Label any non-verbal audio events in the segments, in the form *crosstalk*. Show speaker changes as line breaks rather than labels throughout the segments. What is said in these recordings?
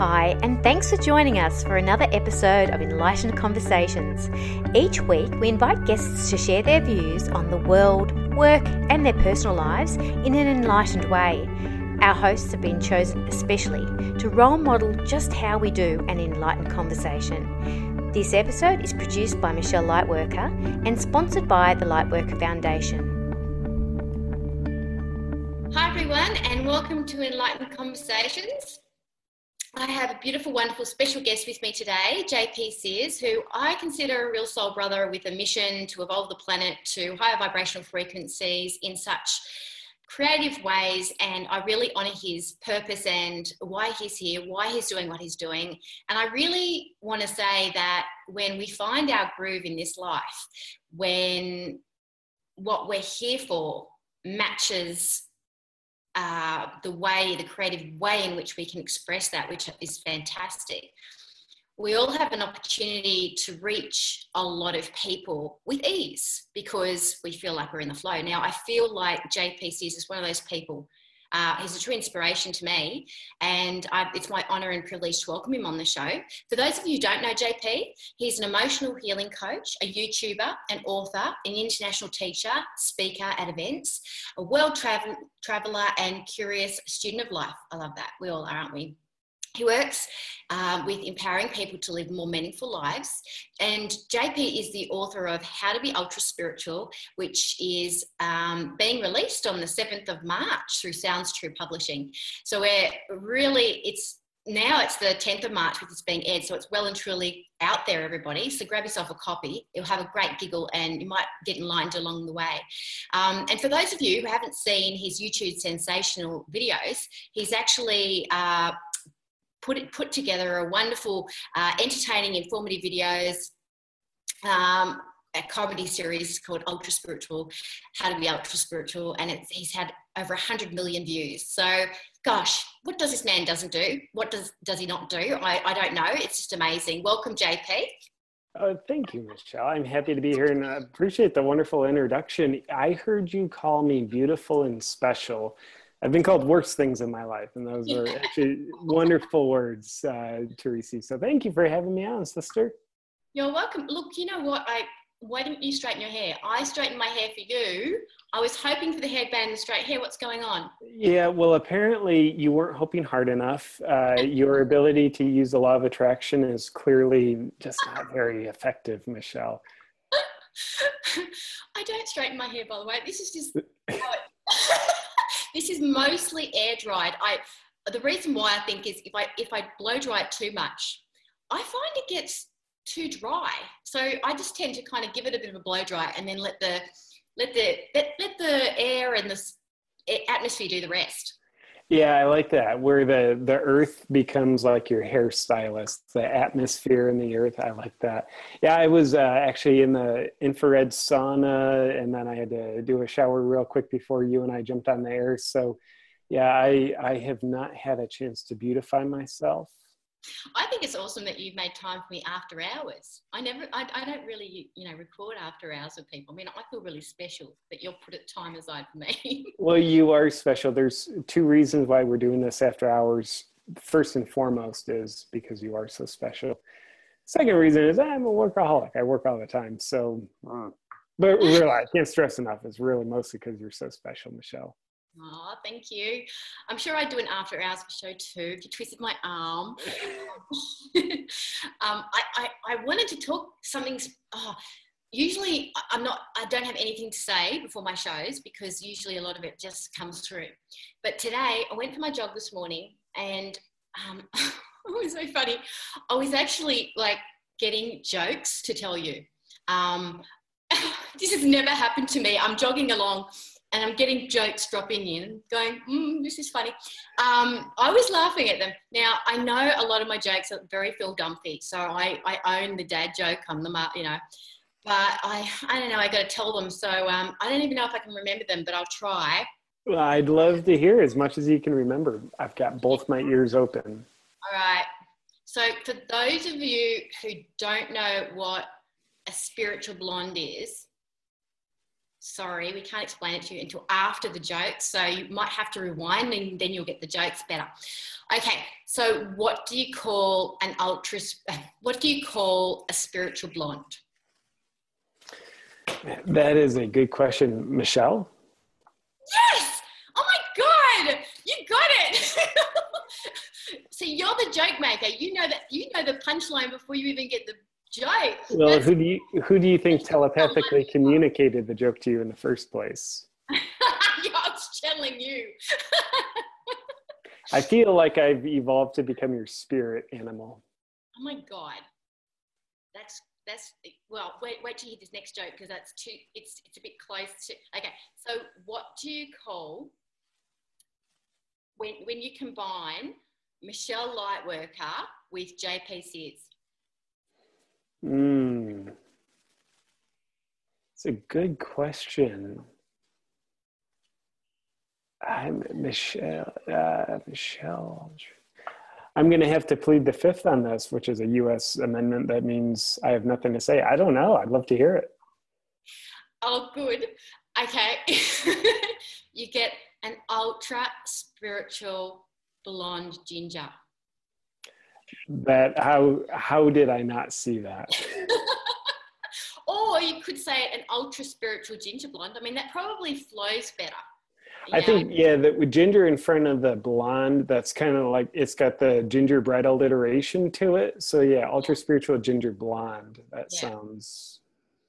Hi, and thanks for joining us for another episode of Enlightened Conversations. Each week, we invite guests to share their views on the world, work, and their personal lives in an enlightened way. Our hosts have been chosen especially to role model just how we do an enlightened conversation. This episode is produced by Michelle Lightworker and sponsored by the Lightworker Foundation.
Hi, everyone, and welcome to Enlightened Conversations. I have a beautiful, wonderful special guest with me today, JP Sears, who I consider a real soul brother with a mission to evolve the planet to higher vibrational frequencies in such creative ways. And I really honor his purpose and why he's here, why he's doing what he's doing. And I really want to say that when we find our groove in this life, when what we're here for matches uh, the way, the creative way in which we can express that, which is fantastic. We all have an opportunity to reach a lot of people with ease because we feel like we're in the flow. Now, I feel like JP Sears is one of those people uh, he's a true inspiration to me, and I, it's my honour and privilege to welcome him on the show. For those of you who don't know JP, he's an emotional healing coach, a YouTuber, an author, an international teacher, speaker at events, a world travel, traveller, and curious student of life. I love that. We all are, aren't we? He works um, with empowering people to live more meaningful lives. And JP is the author of How to Be Ultra Spiritual, which is um, being released on the 7th of March through Sounds True Publishing. So we're really, it's now it's the 10th of March, which is being aired, so it's well and truly out there, everybody. So grab yourself a copy. You'll have a great giggle and you might get enlightened along the way. Um, and for those of you who haven't seen his YouTube sensational videos, he's actually uh, put it, put together a wonderful, uh, entertaining, informative videos. Um, a comedy series called Ultra Spiritual, How to Be Ultra Spiritual, and it's, he's had over 100 million views. So, gosh, what does this man doesn't do? What does does he not do? I, I don't know. It's just amazing. Welcome, JP.
Oh, thank you, Michelle. I'm happy to be here and I appreciate the wonderful introduction. I heard you call me beautiful and special. I've been called worse things in my life, and those are *laughs* actually wonderful words uh, to receive. So thank you for having me on, sister.
You're welcome. Look, you know what? I why didn't you straighten your hair? I straightened my hair for you. I was hoping for the headband and straight hair. What's going on?
Yeah, well, apparently you weren't hoping hard enough. Uh, *laughs* your ability to use the law of attraction is clearly just not very effective, Michelle. *laughs*
I don't straighten my hair, by the way. This is just. This is mostly air dried. I the reason why I think is if I if I blow dry it too much, I find it gets too dry. So I just tend to kind of give it a bit of a blow dry and then let the let the let, let the air and the atmosphere do the rest.
Yeah, I like that. Where the the earth becomes like your hairstylist, the atmosphere in the earth. I like that. Yeah, I was uh, actually in the infrared sauna, and then I had to do a shower real quick before you and I jumped on the air. So, yeah, I I have not had a chance to beautify myself.
I think it's awesome that you've made time for me after hours. I never, I, I don't really, you know, record after hours with people. I mean, I feel really special that you'll put it time aside for me. *laughs*
well, you are special. There's two reasons why we're doing this after hours. First and foremost is because you are so special. Second reason is I'm a workaholic. I work all the time. So, uh, but really, I can't stress enough. It's really mostly because you're so special, Michelle.
Oh, thank you. I'm sure I'd do an after hours show too if you twisted my arm. *laughs* um, I, I, I, wanted to talk something. Oh, usually I'm not, I don't have anything to say before my shows because usually a lot of it just comes through. But today I went for my jog this morning and um, *laughs* it was so funny. I was actually like getting jokes to tell you. Um, *laughs* this has never happened to me. I'm jogging along and I'm getting jokes dropping in, going, mm, this is funny. Um, I was laughing at them. Now, I know a lot of my jokes are very Phil Dunphy, so I, I own the dad joke, I'm the, you know, but I, I don't know, I got to tell them. So um, I don't even know if I can remember them, but I'll try.
Well, I'd love to hear as much as you can remember. I've got both my ears open.
All right. So, for those of you who don't know what a spiritual blonde is, sorry, we can't explain it to you until after the jokes. So you might have to rewind and then you'll get the jokes better. Okay, so what do you call an ultra, *laughs* what do you call a spiritual blonde?
That is a good question. Michelle?
Yes! Oh my God! You got it! *laughs* so you're the joke maker. You know that you know the punchline before you even get the joke.
Well, who do you who do you think telepathically communicated the joke to you in the first place? *laughs*
yeah, I was channeling you. *laughs*
I feel like I've evolved to become your spirit animal.
Oh my god, that's that's well. Wait, wait till you hear this next joke because that's too. It's it's a bit close to. Okay, so what do you call when when you combine Michelle Lightworker with JP Sears?
Hmm. It's a good question. I'm Michelle. Uh, Michelle. I'm going to have to plead the fifth on this, which is a U.S. amendment. That means I have nothing to say. I don't know. I'd love to hear it.
Oh, good. Okay. *laughs* you get an ultra spiritual blonde ginger
that how how did I not see that? *laughs*
or you could say an ultra spiritual ginger blonde. I mean, that probably flows better.
I think yeah, that with ginger in front of the blonde, that's kind of like it's got the gingerbread alliteration to it. So yeah, ultra spiritual ginger blonde. That yeah. sounds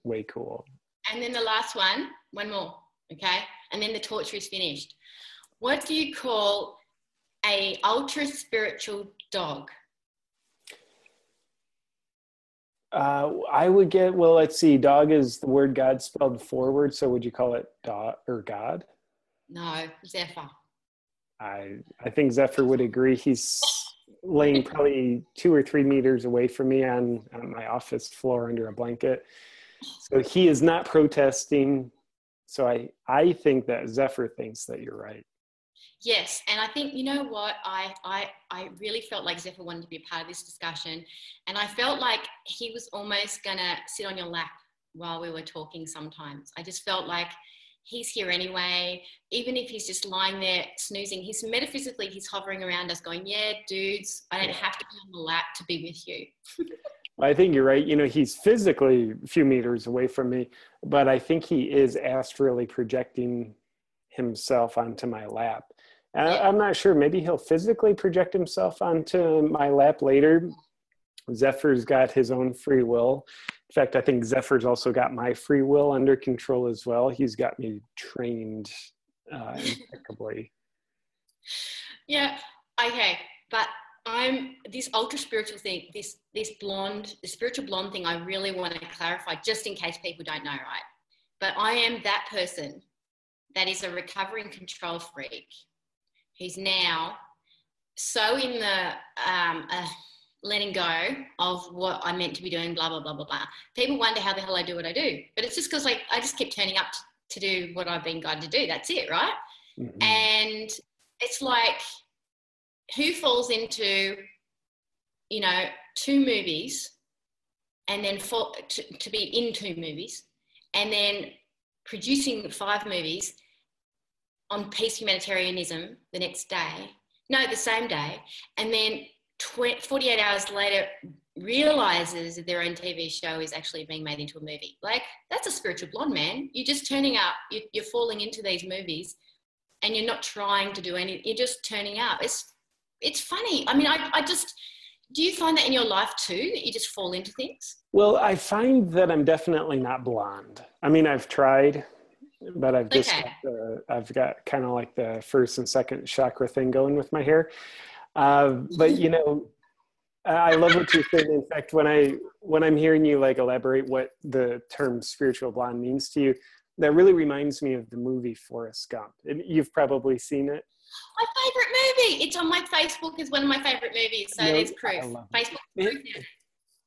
way cool.
And then the last one, one more, okay? And then the torture is finished. What do you call a ultra spiritual dog?
Uh, I would get well. Let's see. Dog is the word God spelled forward. So would you call it dog or God?
No, Zephyr.
I I think Zephyr would agree. He's laying probably two or three meters away from me on, on my office floor under a blanket. So he is not protesting. So I I think that Zephyr thinks that you're right.
Yes, and I think you know what I I I really felt like Zephyr wanted to be a part of this discussion, and I felt like he was almost gonna sit on your lap while we were talking. Sometimes I just felt like he's here anyway, even if he's just lying there snoozing. He's metaphysically he's hovering around us, going, "Yeah, dudes, I don't have to be on the lap to be with you." *laughs*
I think you're right. You know, he's physically a few meters away from me, but I think he is astrally projecting himself onto my lap. I, am not sure. Maybe he'll physically project himself onto my lap later. Zephyr's got his own free will. In fact, I think Zephyr's also got my free will under control as well. He's got me trained uh, impeccably.
yeah. Okay. But I'm this ultra spiritual thing, this this blonde, the spiritual blonde thing. I really want to clarify, just in case people don't know, right? But I am that person that is a recovering control freak who's now so in the um, uh, letting go of what I meant to be doing, blah, blah, blah, blah, blah. People wonder how the hell I do what I do. But it's just because like I just keep turning up to, to do what I've been guided to do. That's it, right? Mm-hmm. And it's like who falls into, you know, two movies and then for, to, to be in two movies and then producing five movies on peace humanitarianism the next day, no, the same day, and then 20, 48 hours later realizes that their own TV show is actually being made into a movie. Like, that's a spiritual blonde, man. You're just turning up, you, you're falling into these movies and you're not trying to do any, you're just turning up. It's, it's funny. I mean, I, I just, do you find that in your life too, that you just fall into things?
Well, I find that I'm definitely not blonde. I mean, I've tried but I've just okay. got the, I've got kind of like the first and second chakra thing going with my hair. Uh, but you *laughs* know, I love what you're saying. In fact, when I when I'm hearing you like elaborate what the term spiritual blonde means to you, that really reminds me of the movie Forrest Gump. You've probably seen it.
My favorite movie. It's on my Facebook. is one of my favorite movies. So no, there's proof. Facebook.
It,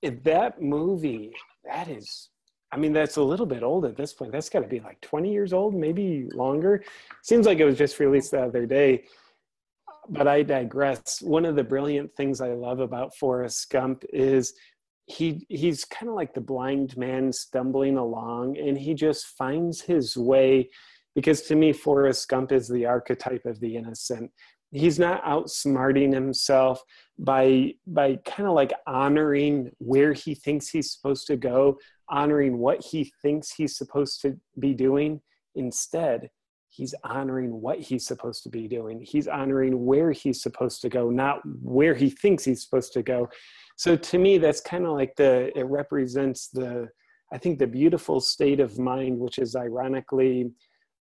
it, that movie, that is I mean, that's a little bit old at this point. That's got to be like 20 years old, maybe longer. Seems like it was just released the other day. But I digress. One of the brilliant things I love about Forrest Gump is he he's kind of like the blind man stumbling along and he just finds his way because to me Forrest Gump is the archetype of the innocent he's not outsmarting himself by by kind of like honoring where he thinks he's supposed to go honoring what he thinks he's supposed to be doing. Instead he's honoring what he's supposed to be doing. He's honoring where he's supposed to go not where he thinks he's supposed to go. So to me that's kind of like the it represents the i think the beautiful state of mind which is ironically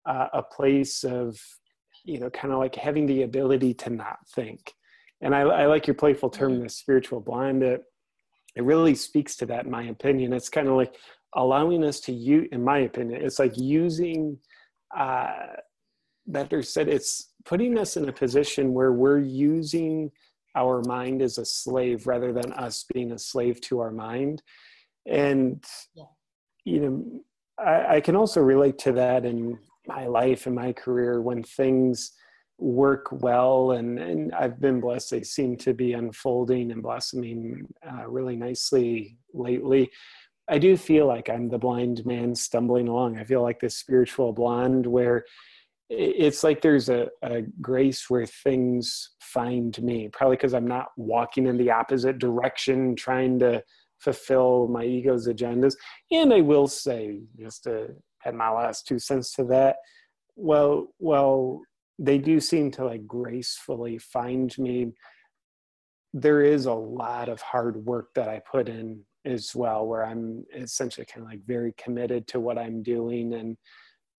uh, a place of you know kind of like having the ability to not think and I, I like your playful term mm-hmm. the spiritual blind it it really speaks to that in my opinion it's kind of like allowing us to use in my opinion it's like using uh better said it's putting us in a position where we're using our mind as a slave rather than us being a slave to our mind and yeah. you know I, I, can also relate to that in my life and my career when things work well. And, and i've been blessed. They seem to be unfolding and blossoming uh, really nicely lately. I do feel like i'm the blind man stumbling along. I feel like this spiritual blonde where it's like there's a, a grace where things find me probably because i'm not walking in the opposite direction trying to fulfill my ego's agendas. And i will say just to add my last two cents to that. Well well they do seem to like gracefully find me. There is a lot of hard work that i put in as well where i'm essentially kind of like very committed to what i'm doing. And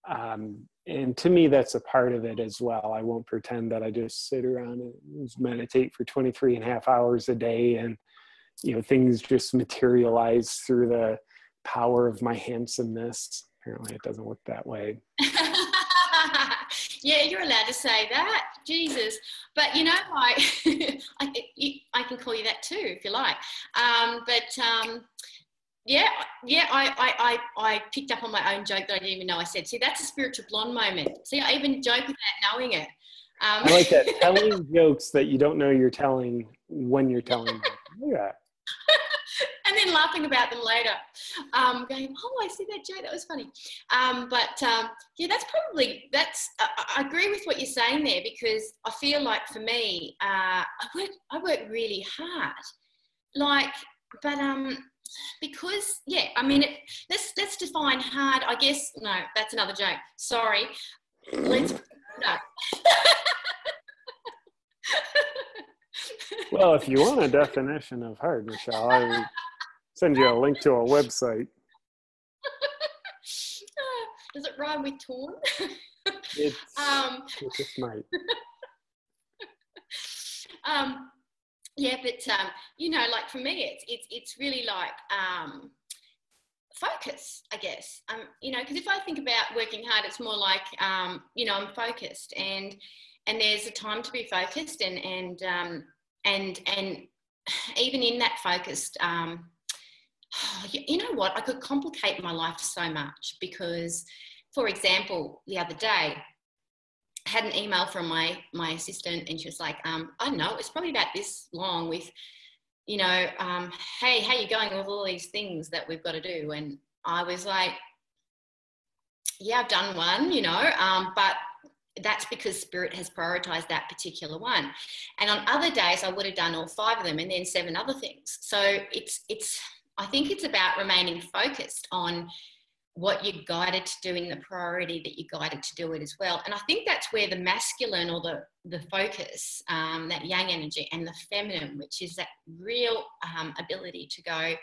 um, and to me that's a part of it as well. I won't pretend that i just sit around and meditate for 23 and a half hours a day and you know things just materialize through the power of my handsomeness apparently it doesn't work that way *laughs*
yeah you're allowed to say that jesus but you know I, *laughs* I, I can call you that too if you like um, but um, yeah, yeah, I, I, I, I picked up on my own joke that I didn't even know I said. See, that's a spiritual blonde moment. See, I even joke without knowing it.
Um, I like that. *laughs* telling jokes that you don't know you're telling when you're telling them. Yeah. *laughs*
and then laughing about them later. Um, going, oh, I see that joke. That was funny. Um, but um, yeah, that's probably, that's, I, I, agree with what you're saying there because I feel like for me, uh, I work, I work really hard. Like, but um, because yeah i mean it, let's let's define hard i guess no that's another joke sorry let's no *laughs*
well if you want a definition of hard michelle i send you a link to a website. *laughs*
Does it rhyme with torn? *laughs*
It's, *laughs* um, might
um yeah, but um, you know, like for me, it's it's it's really like um, focus, I guess. Um, you know, because if I think about working hard, it's more like um, you know, I'm focused, and and there's a time to be focused, and and um, and and *sighs* even in that focused, um, *sighs* you know what, I could complicate my life so much because, for example, the other day I had an email from my my assistant and she was like um, i don't know it's probably about this long with you know um, hey how you going with all these things that we've got to do? And i was like yeah i've done one you know um, but that's because spirit has prioritized that particular one. And on other days i would have done all five of them and then seven other things. So it's it's i think it's about remaining focused on what you're guided to do in the priority that you're guided to do it as well. And I think that's where the masculine or the, the focus, um, that yang energy, and the feminine, which is that real um, ability to go,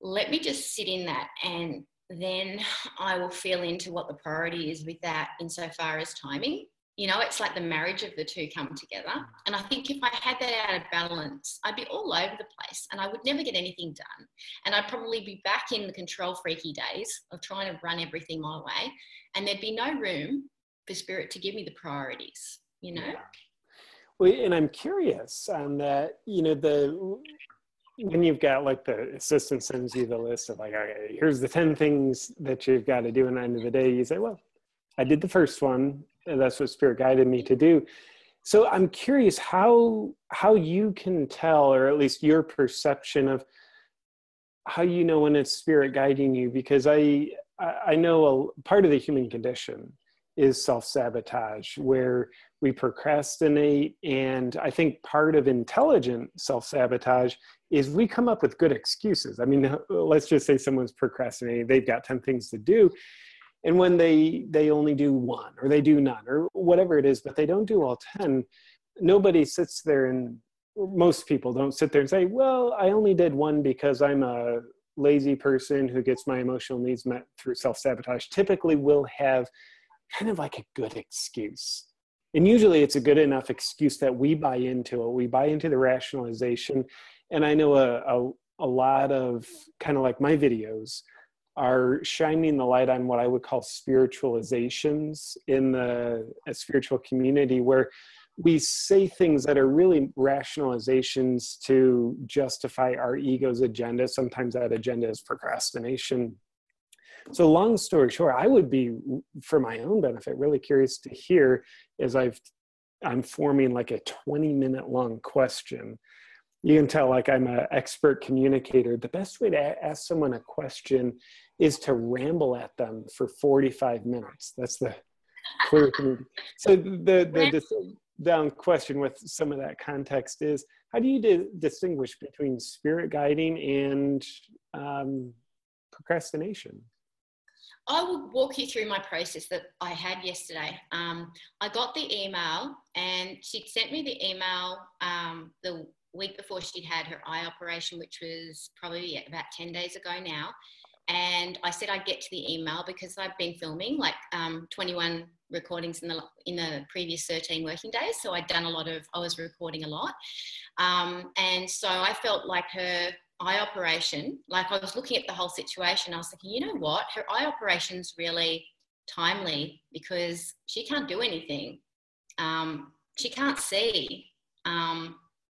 let me just sit in that and then I will feel into what the priority is with that insofar as timing you know, it's like the marriage of the two come together. And I think if I had that out of balance, I'd be all over the place and I would never get anything done. And I'd probably be back in the control freaky days of trying to run everything my way. And there'd be no room for spirit to give me the priorities, you know? Yeah.
Well, and I'm curious on that, you know, the when you've got like the assistant sends you the list of like, okay, here's the 10 things that you've got to do. And the end of the day, you say, well, I did the first one and that's what spirit guided me to do so i'm curious how how you can tell or at least your perception of how you know when it's spirit guiding you because I I know a part of the human condition is self sabotage where we procrastinate and I think part of intelligent self sabotage is we come up with good excuses. I mean, *laughs* let's just say someone's procrastinating; they've got ten things to do, and when they they only do one or they do none or whatever it is, but they don't do all ten. Nobody sits there and most people don't sit there and say, well, I only did one because I'm a lazy person who gets my emotional needs met through self sabotage. Typically, will have kind of like a good excuse. And usually it's a good enough excuse that we buy into it. We buy into the rationalization. And I know a, a, a lot of kind of like my videos are shining the light on what I would call spiritualizations in the spiritual community where we say things that are really rationalizations to justify our ego's agenda. Sometimes that agenda is procrastination. So, long story short, I would be, for my own benefit, really curious to hear as I've I'm forming like a 20 minute long question. You can tell like I'm an expert communicator. The best way to ask someone a question is to ramble at them for 45 minutes. That's the clear thing. So the the, the down question with some of that context is how do you di- distinguish between spirit guiding and um, procrastination?
I will walk you through my process that I had yesterday. Um, I got the email, and she'd sent me the email um, the week before she'd had her eye operation, which was probably about 10 days ago now. And I said I'd get to the email because I've been filming like um, 21 recordings in the in the previous 13 working days. So I'd done a lot of I was recording a lot, um, and so I felt like her eye operation. Like I was looking at the whole situation, I was thinking, you know what, her eye operation's really timely because she can't do anything. Um, she can't see um,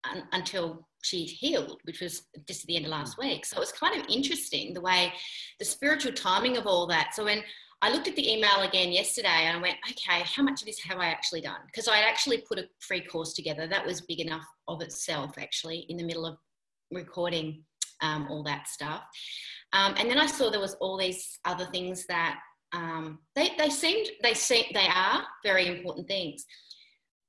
un- until she'd healed, which was just at the end of last week. So it was kind of interesting the way the spiritual timing of all that. So when I looked at the email again yesterday and I went, okay, how much of this have I actually done? Because I actually put a free course together that was big enough of itself, actually, in the middle of recording um, all that stuff. Um, and then I saw there was all these other things that um, they, they seemed, they seem, they are very important things.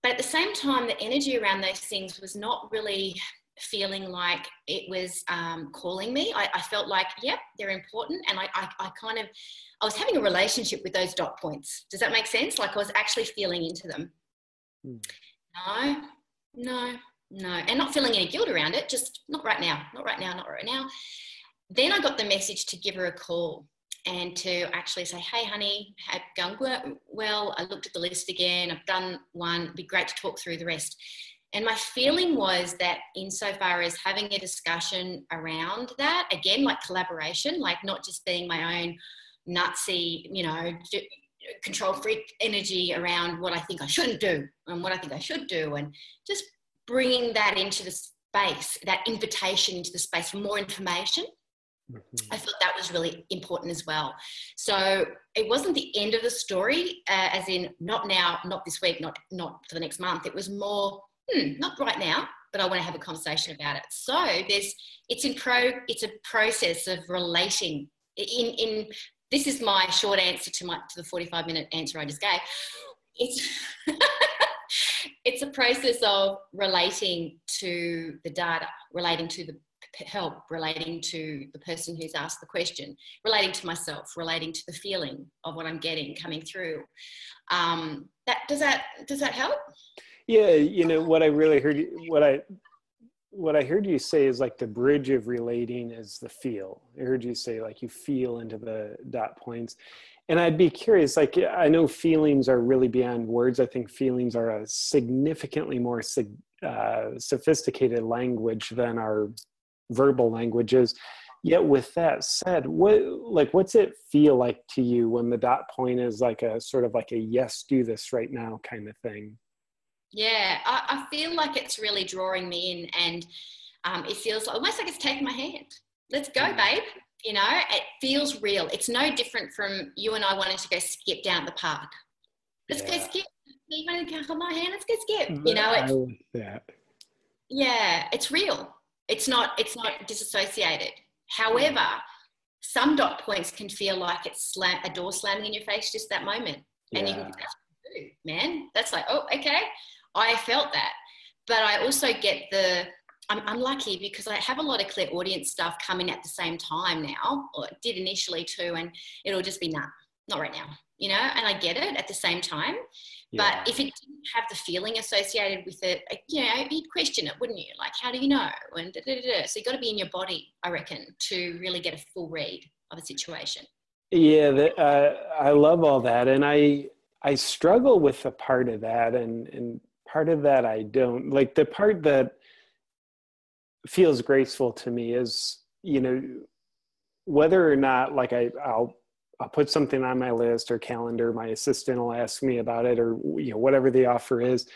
But at the same time, the energy around those things was not really feeling like it was um, calling me. I, I, felt like, yep, they're important. And I, I, I, kind of, I was having a relationship with those dot points. Does that make sense? Like I was actually feeling into them. Hmm. No, no, no. And not feeling any guilt around it, just not right now, not right now, not right now. Then I got the message to give her a call and to actually say, hey, honey, have gone well. I looked at the list again. I've done one. It'd be great to talk through the rest. And my feeling was that, insofar as having a discussion around that, again, like collaboration, like not just being my own nutsy, you know, control freak energy around what I think I shouldn't do and what I think I should do, and just bringing that into the space, that invitation into the space for more information. Mm-hmm. I thought that was really important as well. So it wasn't the end of the story, uh, as in not now, not this week, not not for the next month. It was more hmm, not right now, but I want to have a conversation about it. So there's, it's in pro, it's a process of relating. In, in this is my short answer to my to the 45 minute answer I just gave. It's *laughs* it's a process of relating to the data, relating to the help, relating to the person who's asked the question, relating to myself, relating to the feeling of what I'm getting coming through. Um, that does that does that help?
Yeah, you know what I really heard what I what I heard you say is like the bridge of relating is the feel. I heard you say like you feel into the dot points. And I'd be curious, like I know feelings are really beyond words. I think feelings are a significantly more uh, sophisticated language than our verbal languages. Yet with that said, what like what's it feel like to you when the dot point is like a sort of like a yes, do this right now kind of thing?
Yeah, I, I feel like it's really drawing me in, and um, it feels almost like it's taking my hand. Let's go, mm. babe. You know, it feels real. It's no different from you and I wanting to go skip down the park. Let's yeah. go skip. You want to hold my hand? Let's go skip. You know, it's,
that.
Yeah, it's real. It's not. It's not disassociated. However, some dot points can feel like it's slam, a door slamming in your face just that moment. Yeah. And you can, man, that's like, oh, okay. I felt that. But I also get the, I'm, I'm lucky because I have a lot of clairaudience stuff coming at the same time now, or did initially too, and it'll just be, nah, not right now, you know, and I get it at the same time. Yeah. But if it didn't have the feeling associated with it, you know, you'd question it, wouldn't you? Like, how do you know? And da, da, da, so you got to be in your body, I reckon, to really get a full read of a situation.
Yeah, the, uh, I love all that, and I I struggle with a part of that, and and part of that I don't like. The part that feels graceful to me is you know whether or not like I I'll I'll put something on my list or calendar. My assistant will ask me about it, or you know whatever the offer is,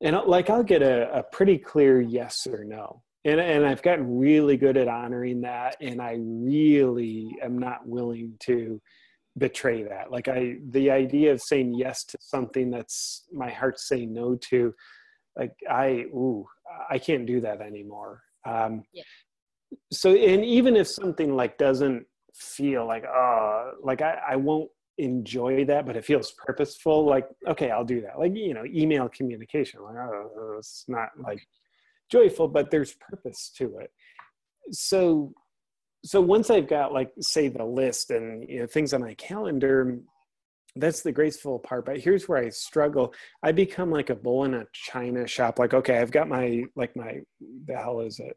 and like I'll get a, a pretty clear yes or no. And and I've gotten really good at honoring that, and I really am not willing to betray that. Like I, the idea of saying yes to something that's my heart saying no to, like I, ooh, I can't do that anymore. Um, yeah. So, and even if something like doesn't feel like uh like I, I won't enjoy that but it feels purposeful like okay i'll do that like you know email communication like oh it's not like joyful but there's purpose to it so so once i've got like say the list and you know things on my calendar that's the graceful part but here's where i struggle. I become like a bull in a china shop like okay i've got my like my the hell is it?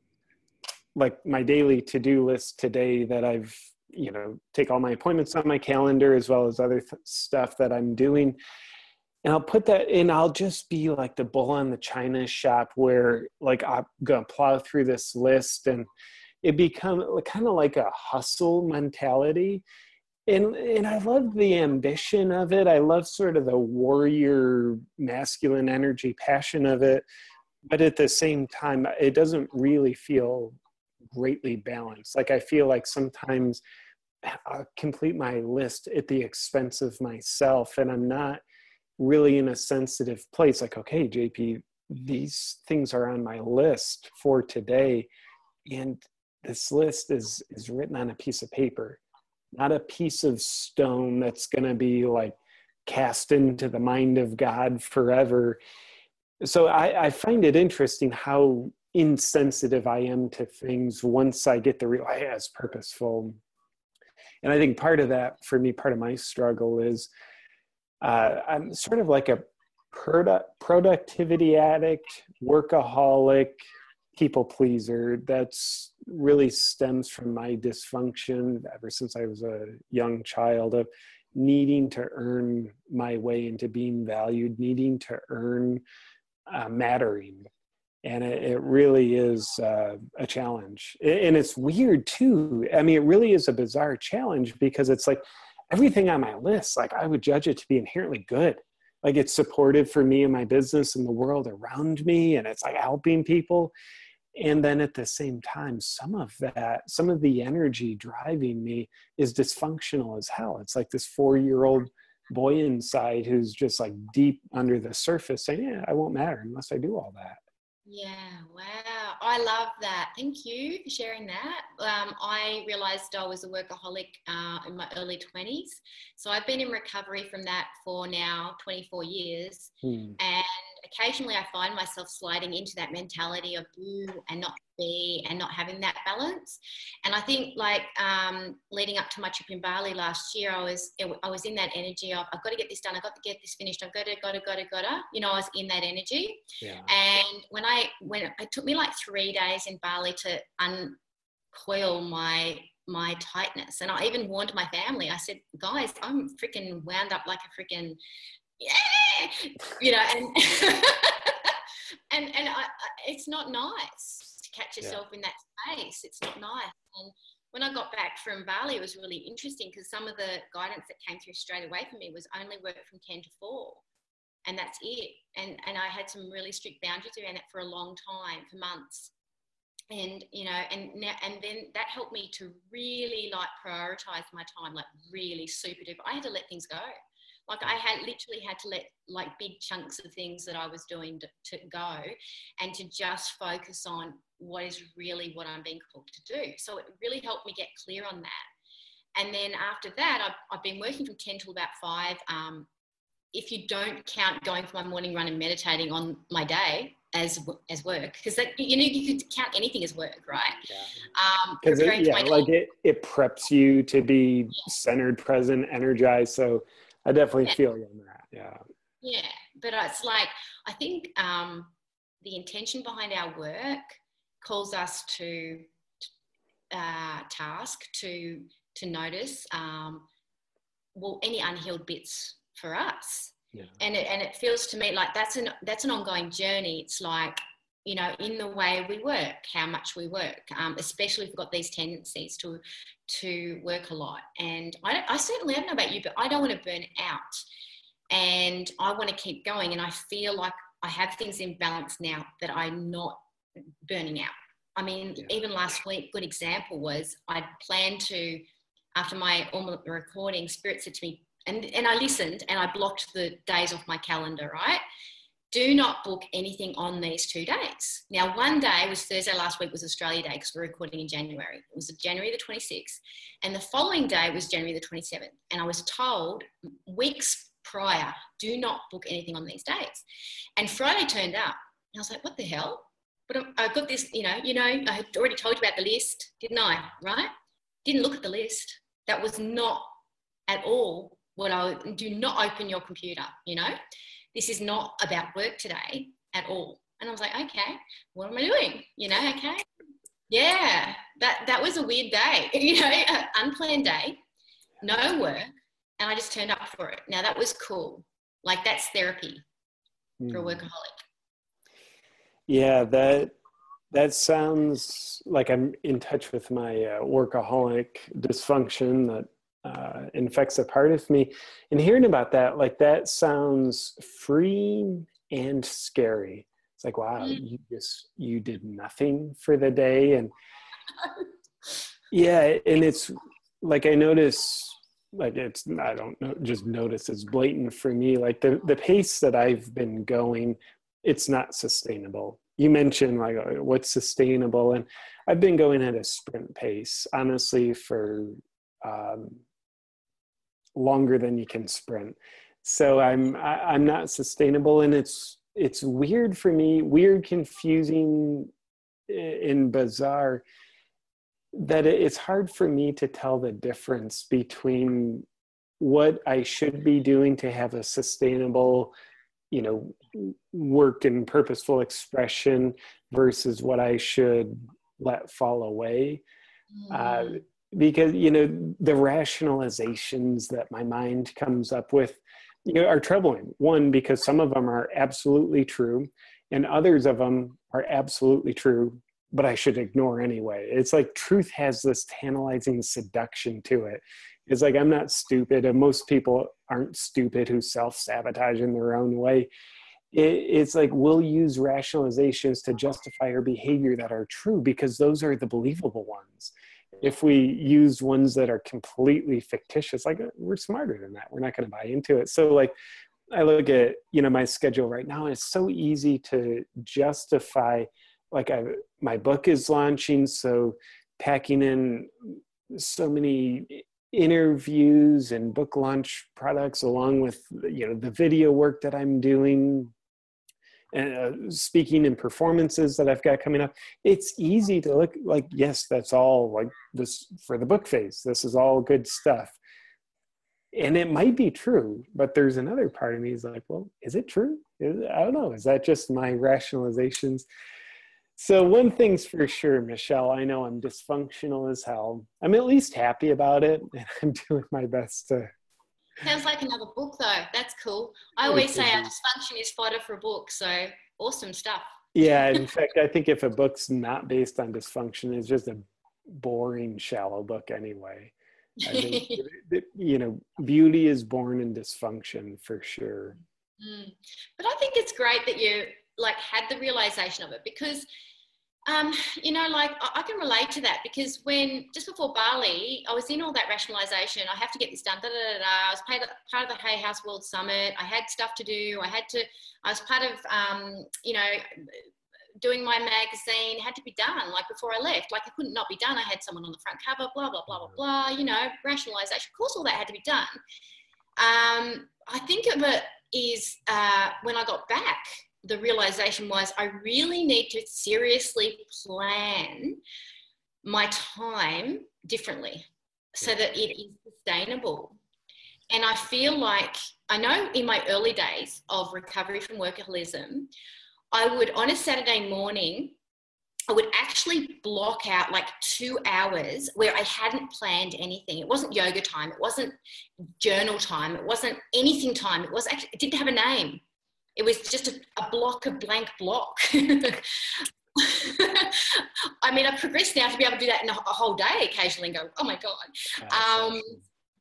Like my daily to-do list today that i've you know take all my appointments on my calendar as well as other th- stuff that i'm doing. And i'll put that in i'll just be like the bull in the china shop where like i'm gonna plow through this list and it become kind of like a hustle mentality. And and i love the ambition of it. I love sort of the warrior masculine energy passion of it. But at the same time it doesn't really feel greatly balanced. Like i feel like sometimes I'll complete my list at the expense of myself and i'm not really in a sensitive place. Like okay jp these things are on my list for today. And this list is is written on a piece of paper not a piece of stone that's going to be like cast into the mind of god forever. So I, I find it interesting how insensitive i am to things once i get the real hey, it's purposeful. And i think part of that for me part of my struggle is uh, i'm sort of like a product productivity addict workaholic people pleaser that's really stems from my dysfunction ever since i was a young child of needing to earn my way into being valued needing to earn uh, mattering. And it, it really is uh, a challenge. And it's weird too. I mean it really is a bizarre challenge because it's like everything on my list like i would judge it to be inherently good. Like it's supportive for me and my business and the world around me and it's like helping people and then at the same time some of that some of the energy driving me is dysfunctional as hell it's like this four year old boy inside who's just like deep under the surface saying yeah i won't matter unless i do all that
yeah, wow. I love that. Thank you for sharing that. Um, I realized I was a workaholic uh, in my early 20s. So I've been in recovery from that for now 24 years. Hmm. And occasionally I find myself sliding into that mentality of do and not be and not having that balance. And I think like um, leading up to my trip in Bali last year, I was I was in that energy of I've got to get this done, I've got to get this finished, I've got to, got to, got to, got to. You know, I was in that energy. Yeah. And when I when it took me like three days in Bali to uncoil my my tightness. And I even warned my family. I said, guys, I'm freaking wound up like a freaking yeah, you know, and *laughs* and and I, it's not nice to catch yourself yeah. in that space. It's not nice. And when I got back from Bali, it was really interesting because some of the guidance that came through straight away for me was only work from ten to four, and that's it. And and I had some really strict boundaries around that for a long time, for months and you know and now and then that helped me to really like prioritize my time like really super duper i had to let things go Like I had literally had to let like big chunks of things that I was doing to, to go and to just focus on what is really what I'm being called to do. So it really helped me get clear on that. And then after that, I've, I've been working from 10 till about 5. Um, if you don't count going for my morning run and meditating on my day as as work, because you know you could count anything as work, right?
Yeah. Because um, yeah, like it, it preps you to be yeah. centered, present, energized. So I definitely yeah. feel you on that. Yeah.
Yeah, but it's like I think um, the intention behind our work calls us to uh, task to to notice um, well any unhealed bits for us yeah. and it, and it feels to me like that's an that's an ongoing journey it's like you know in the way we work how much we work um, especially if we've got these tendencies to to work a lot and I, I certainly I don't know about you but I don't want to burn out and I want to keep going and I feel like I have things in balance now that I'm not burning out I mean, yeah. even last week, good example was I planned to, after my all recording, Spirit said to me, and, and I listened and I blocked the days off my calendar, right? Do not book anything on these two days. Now, one day was Thursday last week was Australia Day because we're recording in January. It was January the 26th. And the following day was January the 27th. And I was told weeks prior, do not book anything on these days. And Friday turned up. And I was like, what the hell? but I got this, you know, you know, I had already told you about the list, didn't I? Right? Didn't look at the list. That was not at all what I do not open your computer, you know? This is not about work today at all. And I was like, okay, what am I doing? You know, okay. Yeah, that that was a weird day, *laughs* you know, an unplanned day, no work, and I just turned up for it. Now that was cool. Like that's therapy mm. for a hmm. workaholic.
Yeah, that that sounds like I'm in touch with my uh, workaholic dysfunction that uh, infects a part of me. And hearing about that, like that sounds free and scary. It's like, wow, mm. you just you did nothing for the day, and *laughs* yeah, and it's like I notice like it's i don't know just notice it's blatant for me like the the pace that i've been going it's not sustainable. You mentioned like uh, what's sustainable, and I've been going at a sprint pace, honestly, for um, longer than you can sprint. So I'm I, am i am not sustainable, and it's it's weird for me, weird, confusing, in bizarre that it's hard for me to tell the difference between what I should be doing to have a sustainable you know work and purposeful expression versus what i should let fall away mm. uh, because you know the rationalizations that my mind comes up with you know are troubling. One because some of them are absolutely true and others of them are absolutely true but i should ignore anyway. It's like truth has this tantalizing seduction to it. It's like i'm not stupid and most people aren't stupid who self-sabotage in their own way. It, it's like we'll use rationalizations to justify our behavior that are true because those are the believable ones if we use ones that are completely fictitious like uh, we're smarter than that. We're not going to buy into it. So like i look at you know my schedule right now and it's so easy to justify like I, my book is launching so packing in so many interviews and book launch products along with you know the video work that i'm doing uh, speaking and performances that i've got coming up it's easy to look like yes that's all like this for the book phase this is all good stuff and it might be true but there's another part of me is like well is it true i don't know is that just my rationalizations so one thing's for sure, Michelle. I know I'm dysfunctional as hell. I'm at least happy about it, *laughs* and I'm doing my best to.
Sounds like another book, though. That's cool. I always say our dysfunction is fodder for a book. So awesome stuff.
Yeah, in fact, I think if a book's not based on dysfunction, it's just a boring, shallow book anyway. Think, *laughs* you know, beauty is born in dysfunction for sure.
Mm. But I think it's great that you like had the realization of it because Um, you know, like I can relate to that because when just before Bali, I was in all that rationalization. I have to get this done. Da, da, da, da. I was part of, part of the Hay House World Summit. I had stuff to do. I had to. I was part of, um, you know, doing my magazine. Had to be done. Like before I left, like it couldn't not be done. I had someone on the front cover. Blah blah blah blah blah. You know, rationalization. Of course, all that had to be done. Um, I think of it is uh, when I got back the realization was I really need to seriously plan my time differently so that it is sustainable. And I feel like I know in my early days of recovery from workaholism, I would on a Saturday morning, I would actually block out like two hours where I hadn't planned anything. It wasn't yoga time, it wasn't journal time, it wasn't anything time. It was actually it didn't have a name. It was just a, a block, a blank block. *laughs* I mean, I've progressed now to be able to do that in a, a whole day occasionally and go, oh my God. Um,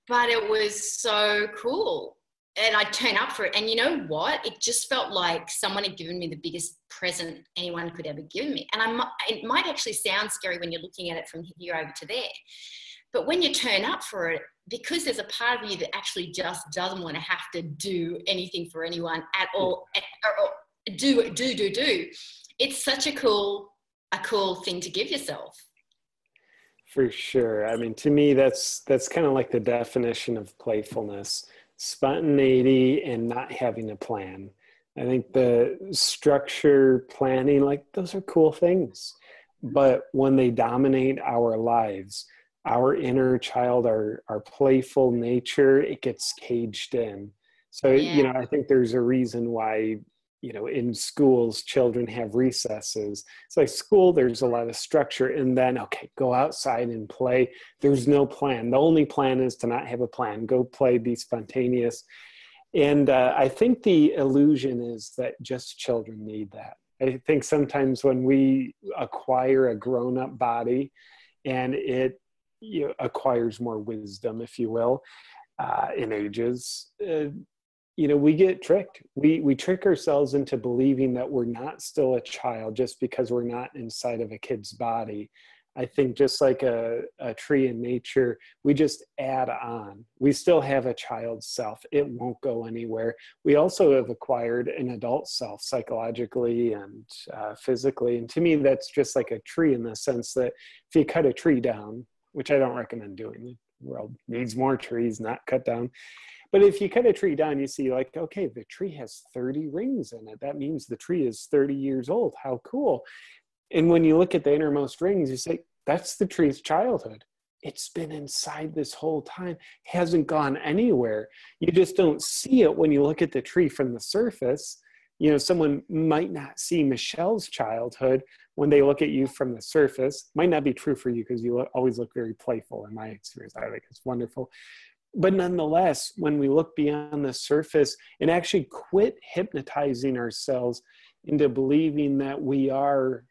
but it was so cool. And I turn up for it. And you know what? It just felt like someone had given me the biggest present anyone could ever give me. And I, it might actually sound scary when you're looking at it from here over to there. But when you turn up for it, because there's a part of you that actually just doesn't want to have to do anything for anyone at all, or, or do do do do, it's such a cool a cool thing to give yourself.
For sure. I mean, to me, that's that's kind of like the definition of playfulness: spontaneity and not having a plan. I think the structure, planning, like those are cool things, but when they dominate our lives our inner child, our our playful nature, it gets caged in. So yeah. you know, I think there's a reason why you know in schools children have recesses. It's like school there's a lot of structure and then okay go outside and play. There's no plan. The only plan is to not have a plan. Go play be spontaneous. And uh, i think the illusion is that just children need that. I think sometimes when we acquire a grown-up body and it you know, acquires more wisdom, if you will, uh, in ages. Uh, you know, we get tricked. We we trick ourselves into believing that we're not still a child just because we're not inside of a kid's body. I think just like a, a tree in nature, we just add on. We still have a child's self. It won't go anywhere. We also have acquired an adult self psychologically and uh, physically. And to me, that's just like a tree in the sense that if you cut a tree down, which I don't recommend doing. The world needs more trees, not cut down. But if you cut a tree down, you see, like, okay, the tree has 30 rings in it. That means the tree is 30 years old. How cool. And when you look at the innermost rings, you say, that's the tree's childhood. It's been inside this whole time, hasn't gone anywhere. You just don't see it when you look at the tree from the surface. You know, someone might not see Michelle's childhood, when they look at you from the surface. Might not be true for you because you always look very playful in my experience. I think it's wonderful. But nonetheless when we look beyond the surface and actually quit hypnotizing ourselves into believing that we are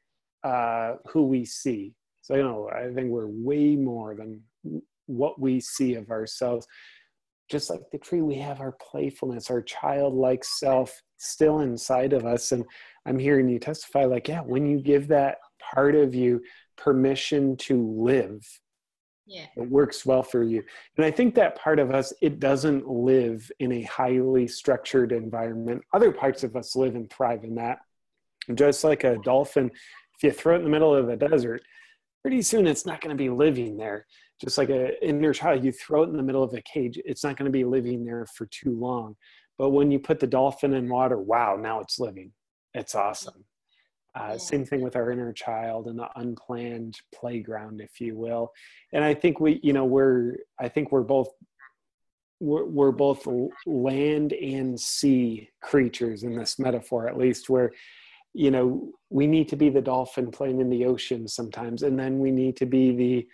uh, who we see. So you know i think we're way more than what we see of ourselves. Just like the tree we have our playfulness our childlike self still inside of us and I'm hearing you testify like, yeah, when you give that part of you permission to live,
yeah.
it works well for you. And I think that part of us, it doesn't live in a highly structured environment. Other parts of us live and thrive in that. Just like a dolphin, if you throw it in the middle of the desert, pretty soon it's not going to be living there. Just like an inner child, you throw it in the middle of a cage, it's not going to be living there for too long. But when you put the dolphin in water, wow, now it's living it's awesome. Uh, yeah. Same thing with our inner child and the unplanned playground, if you will. And I think we, you know, we're, I think we're both, we're, we're both land and sea creatures in this metaphor, at least, where, you know, we need to be the dolphin playing in the ocean sometimes, and then we need to be the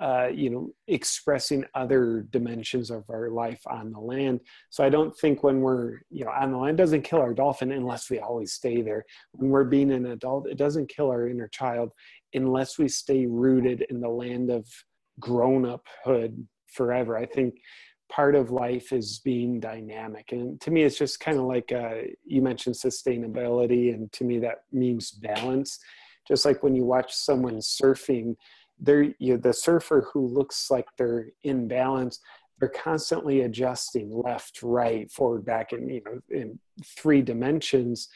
uh, you know, expressing other dimensions of our life on the land. So I don't think when we're, you know, on the land doesn't kill our dolphin unless we always stay there. When we're being an adult, it doesn't kill our inner child unless we stay rooted in the land of grown uphood forever. I think part of life is being dynamic. And to me, it's just kind of like uh, you mentioned sustainability. And to me, that means balance just like when you watch someone surfing they're you know, the surfer who looks like they're in balance they're constantly adjusting left right forward back in you know in three dimensions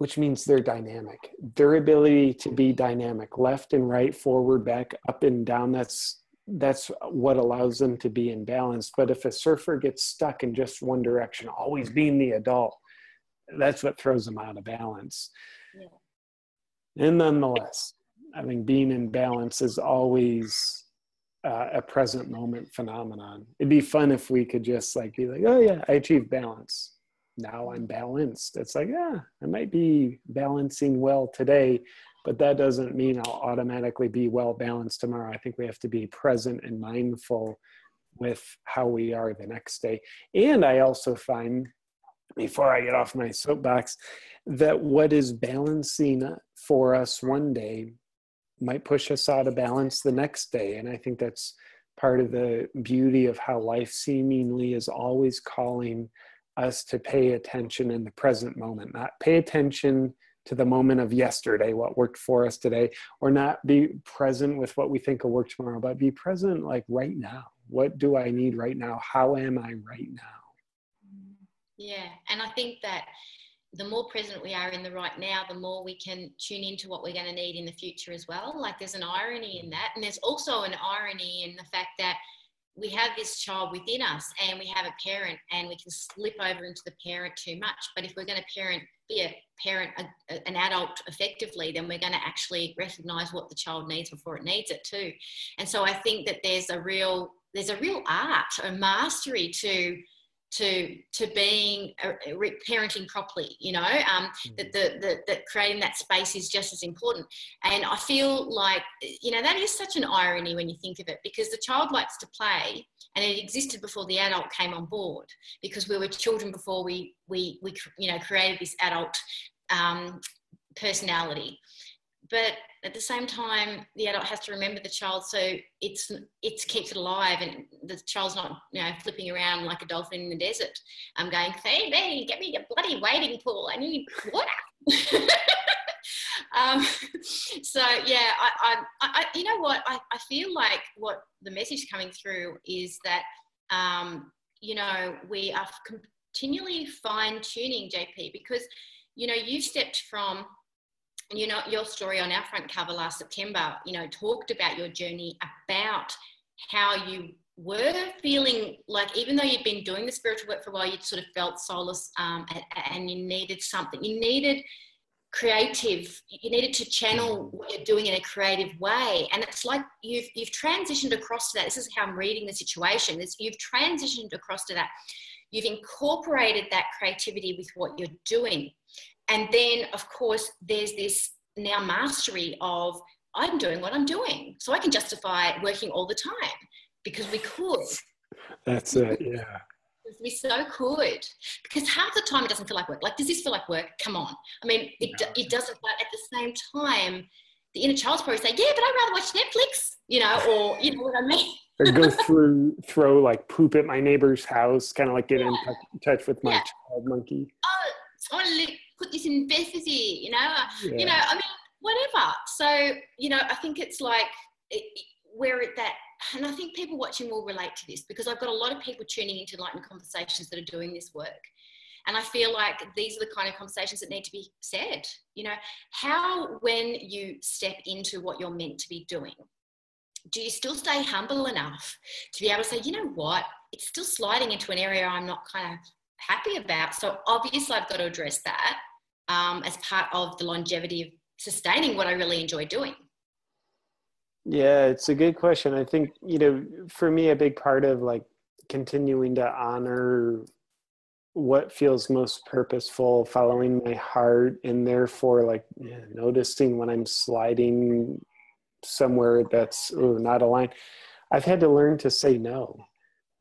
which means they're dynamic. Their ability to be dynamic left and right forward back up and down that's that's what allows them to be in balance. But if a surfer gets stuck in just one direction always being the adult that's what throws them out of balance. Yeah. and nonetheless i think being in balance is always uh, a present moment phenomenon it'd be fun if we could just like be like oh yeah i achieved balance now i'm balanced it's like yeah i might be balancing well today but that doesn't mean I'll automatically be well balanced tomorrow. I think we have to be present and mindful with how we are the next day. And I also find, before I get off my soapbox, that what is balancing for us one day might push us out of balance the next day. And I think that's part of the beauty of how life seemingly is always calling us to pay attention in the present moment, not pay attention to the moment of yesterday, what worked for us today, or not be present with what we think will work tomorrow, but be present like right now. What do I need right now? How am I right now?
Yeah, and I think that the more present we are in the right now, the more we can tune into what we're going to need in the future as well. Like there's an irony in that. And there's also an irony in the fact that we have this child within us and we have a parent and we can slip over into the parent too much. But if we're going to parent be a parent, a, an adult effectively, then we're going to actually recognize what the child needs before it needs it too. And so I think that there's a real there's a real art, a mastery to to to being uh, parenting properly you know? Um, mm. that the, the that creating that space is just as important. And i feel like you know that is such an irony when you think of it because the child likes to play and it existed before the adult came on board because we were children before we we we you know created this adult um, personality but at the same time the adult has to remember the child so it's it's keeps it alive and the child's not you know flipping around like a dolphin in the desert. I'm going hey hey get me a bloody wading pool. I need water. *laughs* Um, so yeah I, I, I, you know what? I, I feel like what the message coming through is that um, you know we are continually fine tuning jp because you know you've stepped from you know your story on our front cover last september you know talked about your journey about how you were feeling like even though you'd been doing the spiritual work for a while you'd sort of felt solace um, and, and you needed something. You needed creative you needed to channel what you're doing in a creative way. And it's like you've you've transitioned across to that. This is how i'm reading the situation is you've transitioned across to that. You've incorporated that creativity with what you're doing and then, of course, there's this now mastery of I'm doing what I'm doing. So I can justify working all the time because we could.
That's it, yeah.
We so could. Because half the time it doesn't feel like work. Like, does this feel like work? Come on. I mean, it, no. it doesn't, but at the same time, the inner child's probably say, yeah, but I'd rather watch Netflix, you know, or, you know what I mean?
or go *laughs* through, throw like poop at my neighbor's house, kind of like get yeah. in touch, touch with my yeah. child monkey.
Oh, someone put this in Bethany, you know, uh, yeah. you know, I mean, whatever. So, you know, I think it's like it, we're at that, and I think people watching will relate to this because I've got a lot of people tuning into Enlightened Conversations that are doing this work. And I feel like these are the kind of conversations that need to be said. You know, how, when you step into what you're meant to be doing, do you still stay humble enough to be able to say, you know what, it's still sliding into an area I'm not kind of happy about. So obviously, I've got to address that um, as part of the longevity of sustaining what I really enjoy doing.
Yeah, it's a good question. I think, you know, for me, a big part of like continuing to honor what feels most purposeful, following my heart, and therefore, like, yeah, noticing when I'm sliding somewhere that's ooh, not aligned. I've had to learn to say no.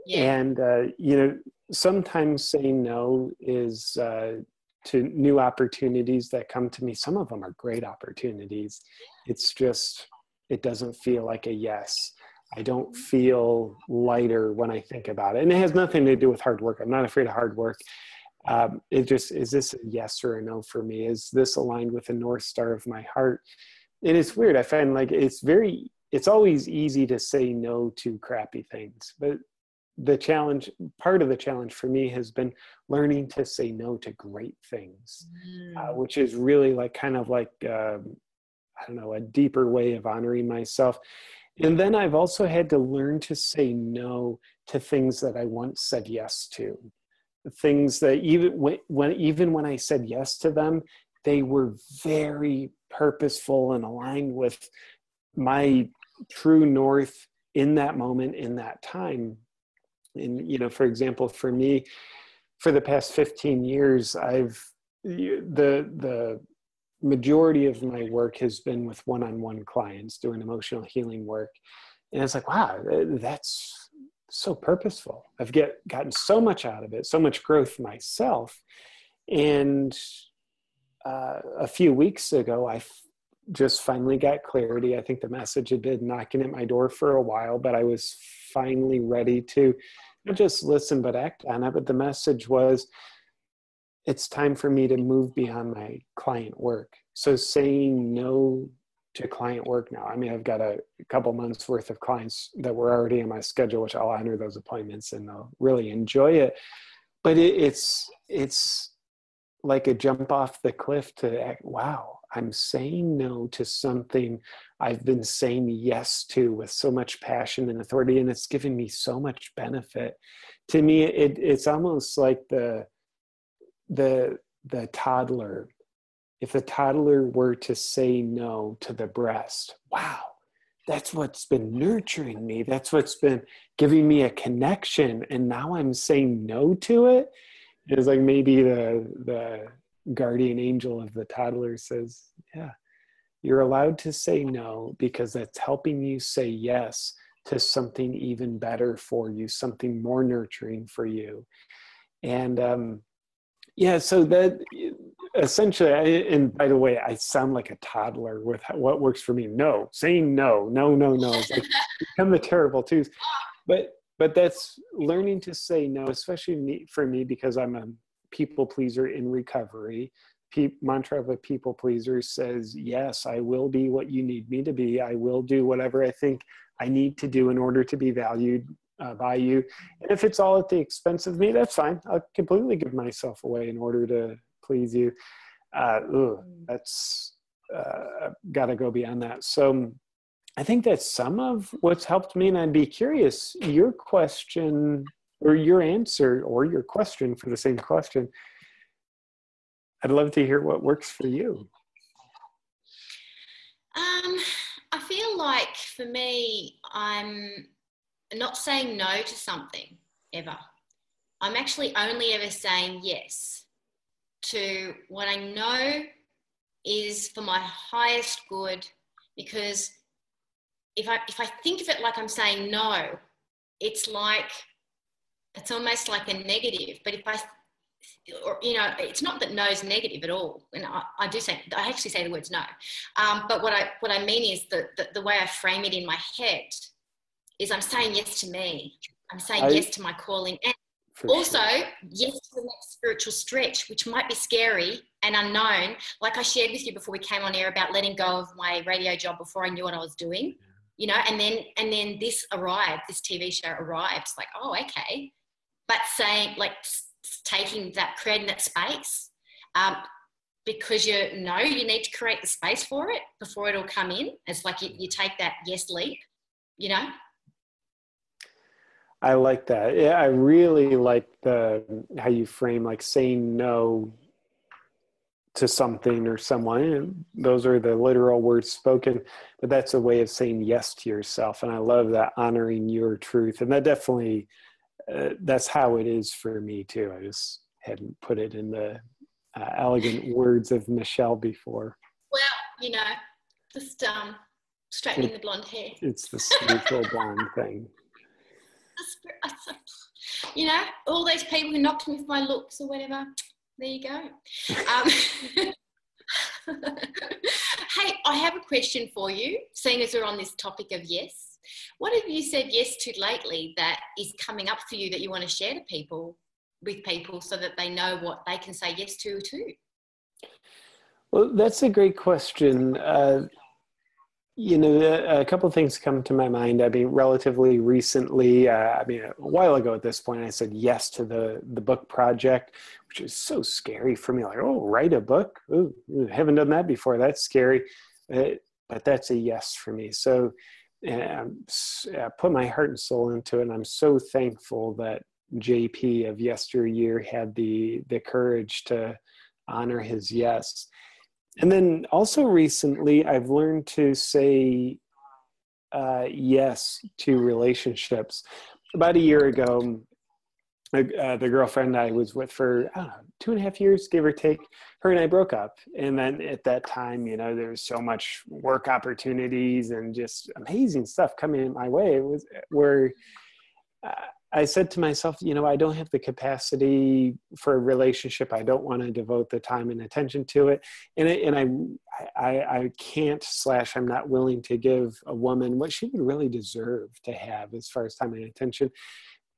Yeah. And, uh, you know, sometimes saying no is uh, to new opportunities that come to me. Some of them are great opportunities. It's just, it doesn't feel like a yes. I don't feel lighter when I think about it. And it has nothing to do with hard work. I'm not afraid of hard work. um, it just is this a yes or a no for me is this aligned with the north star of my heart and it's weird i find like it's very it's always easy to say no to crappy things but the challenge part of the challenge for me has been learning to say no to great things mm. uh, which is really like kind of like um, i don't know a deeper way of honoring myself. And then i've also had to learn to say no to things that i once said yes to. Things that even when, when even when i said yes to them they were very purposeful and aligned with my true north in that moment in that time and you know for example for me for the past 15 years i've the the majority of my work has been with one-on-one clients doing emotional healing work. And it's like wow that's so purposeful. I've get gotten so much out of it so much growth myself. And uh, a few weeks ago i just finally got clarity. I think the message had been knocking at my door for a while, but I was finally ready to not just listen but act on it. But the message was it's time for me to move beyond my client work. So saying no to client work now. I mean, I've got a, couple months worth of clients that were already in my schedule, which I'll honor those appointments and I'll really enjoy it. But it, it's it's like a jump off the cliff to act, wow I'm saying no to something I've been saying yes to with so much passion and authority, and it's given me so much benefit. To me, it, it's almost like the the the toddler. If the toddler were to say no to the breast, wow, that's what's been nurturing me. That's what's been giving me a connection, and now I'm saying no to it. It's like maybe the the guardian angel of the toddler says, Yeah, you're allowed to say no because that's helping you say yes to something even better for you, something more nurturing for you. And um, yeah, so that essentially, and by the way, I sound like a toddler with what works for me. No, saying no, no, no, no. It's like *laughs* become the terrible twos. But but that's learning to say no, especially me, for me because I'm a people pleaser in recovery. Pe- mantra of a people pleaser says, Yes, I will be what you need me to be. I will do whatever I think I need to do in order to be valued uh, by you. And if it's all at the expense of me, that's fine. I'll completely give myself away in order to please you. Uh, ugh, that's uh, got to go beyond that. So I think that's some of what's helped me. And I'd be curious, your question or your answer or your question for the same question. I'd love to hear what works for you.
Um, I feel like for me, I'm not saying no to something ever. I'm actually only ever saying yes to what I know is for my highest good because if I if I think of it like I'm saying no, it's like it's almost like a negative. But if I, or, you know, it's not that no is negative at all. And I, I do say, I actually say the words no. Um, but what I, what I mean is that the, the way I frame it in my head is I'm saying yes to me. I'm saying I, yes to my calling. And also, sure. yes to the next spiritual stretch, which might be scary and unknown. Like I shared with you before we came on air about letting go of my radio job before I knew what I was doing. You know, and then and then this arrived, this TV show arrived. It's like, oh, okay but saying like taking that creating that space um, because you know you need to create the space for it before it'll come in. It's like you, you take that yes leap you know?
I like that. Yeah i really like the how you frame like saying no to something or someone. Those are the literal words spoken but that's a way of saying yes to yourself. And i love that honoring your truth. And that definitely uh, that's how it is for me too. I just hadn't put it in the uh, elegant words of Michelle before.
Well, you know, just um, straightening it, the blonde hair.
It's the spiritual blonde thing.
You know, all those people who knocked me for my looks or whatever. There you go. Um, *laughs* hey, I have a question for you, seeing as we're on this topic of yes. What have you said yes to lately that is coming up for you that you want to share to people? with people so that they know what they can say yes to too?
Well, that's a great question. Uh, you know, a, couple of things come to my mind. I mean, relatively recently, uh, I mean, a while ago at this point, I said yes to the the book project, which is so scary for me. Like, oh, write a book? Ooh, haven't done that before. That's scary, uh, but that's a yes for me. So, um, I put my heart and soul into it. And I'm so thankful that JP of yesteryear had the the courage to honor his yes and then also recently i've learned to say uh, yes to relationships about a year ago uh, the girlfriend i was with for know, two and a half years give or take her and i broke up and then at that time you know there was so much work opportunities and just amazing stuff coming my way it was where uh, I said to myself, you know, I don't have the capacity for a relationship. I don't want to devote the time and attention to it, and and I, I I can't slash I'm not willing to give a woman what she would really deserve to have as far as time and attention.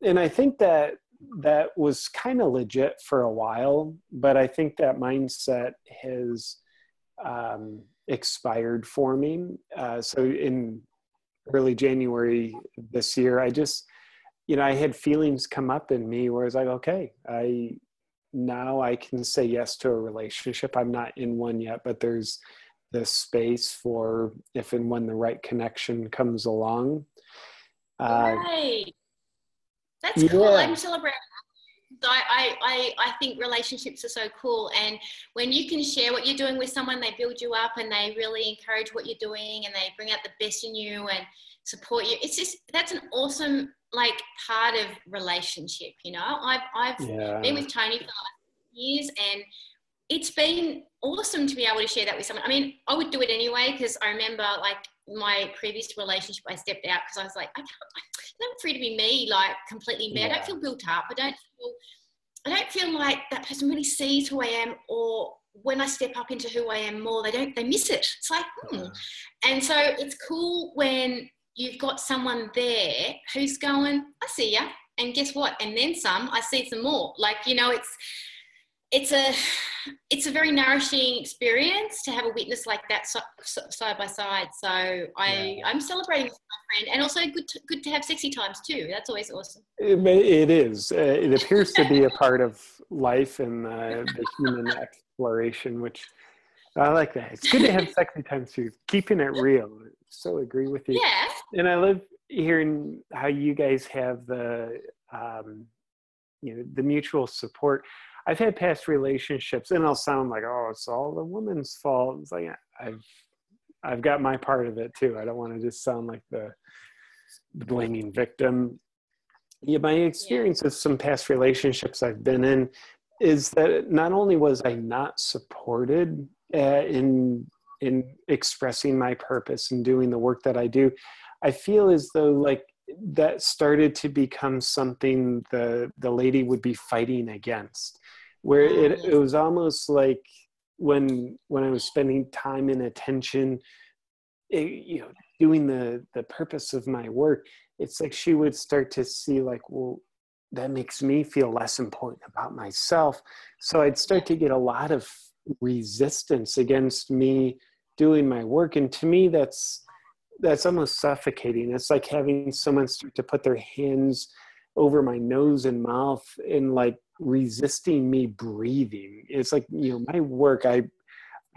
And I think that that was kind of legit for a while, but I think that mindset has um, expired for me. Uh, so in early January this year, I just you know, I had feelings come up in me where I was like, okay, I now I can say yes to a relationship. I'm not in one yet, but there's this space for if and when the right connection comes along.
Uh, right. That's yeah. cool. I'm celebrating. I, I, I think relationships are so cool. And when you can share what you're doing with someone, they build you up and they really encourage what you're doing and they bring out the best in you and support you. It's just, that's an awesome like part of relationship you know i've i've yeah. been with tony for years and it's been awesome to be able to share that with someone i mean i would do it anyway because i remember like my previous relationship i stepped out because i was like i can't i'm free to be me like completely me yeah. i don't feel built up i don't feel i don't feel like that person really sees who i am or when I step up into who I am more, they don't, they miss it. It's like, hmm. And so it's cool when you've got someone there who's going, I see ya, and guess what? And then some, I see some more. Like, you know, it's it's a it's a very nourishing experience to have a witness like that so, so, side by side. So I yeah. I'm celebrating with my friend, and also good to, good to have sexy times too. That's always awesome.
It, it is. Uh, it appears to be a part of life and uh, the human *laughs* exploration, which I like that. It's good to have sexy times too. Keeping it real so agree with you.
Yeah.
And I love hearing how you guys have the, um, you know, the mutual support. I've had past relationships, and I'll sound like, oh, it's all the woman's fault. It's like I've, I've got my part of it too. I don't want to just sound like the, the blaming victim. Yeah, my experience yeah. of some past relationships I've been in is that not only was I not supported uh, in in expressing my purpose and doing the work that I do, I feel as though like that started to become something the the lady would be fighting against, where oh, it, it was almost like when when I was spending time and attention, it, you know, doing the the purpose of my work, it's like she would start to see like, well, that makes me feel less important about myself. So I'd start to get a lot of resistance against me doing my work. And to me that's that's almost suffocating. It's like having someone start to put their hands over my nose and mouth and like resisting me breathing it's like you know my work i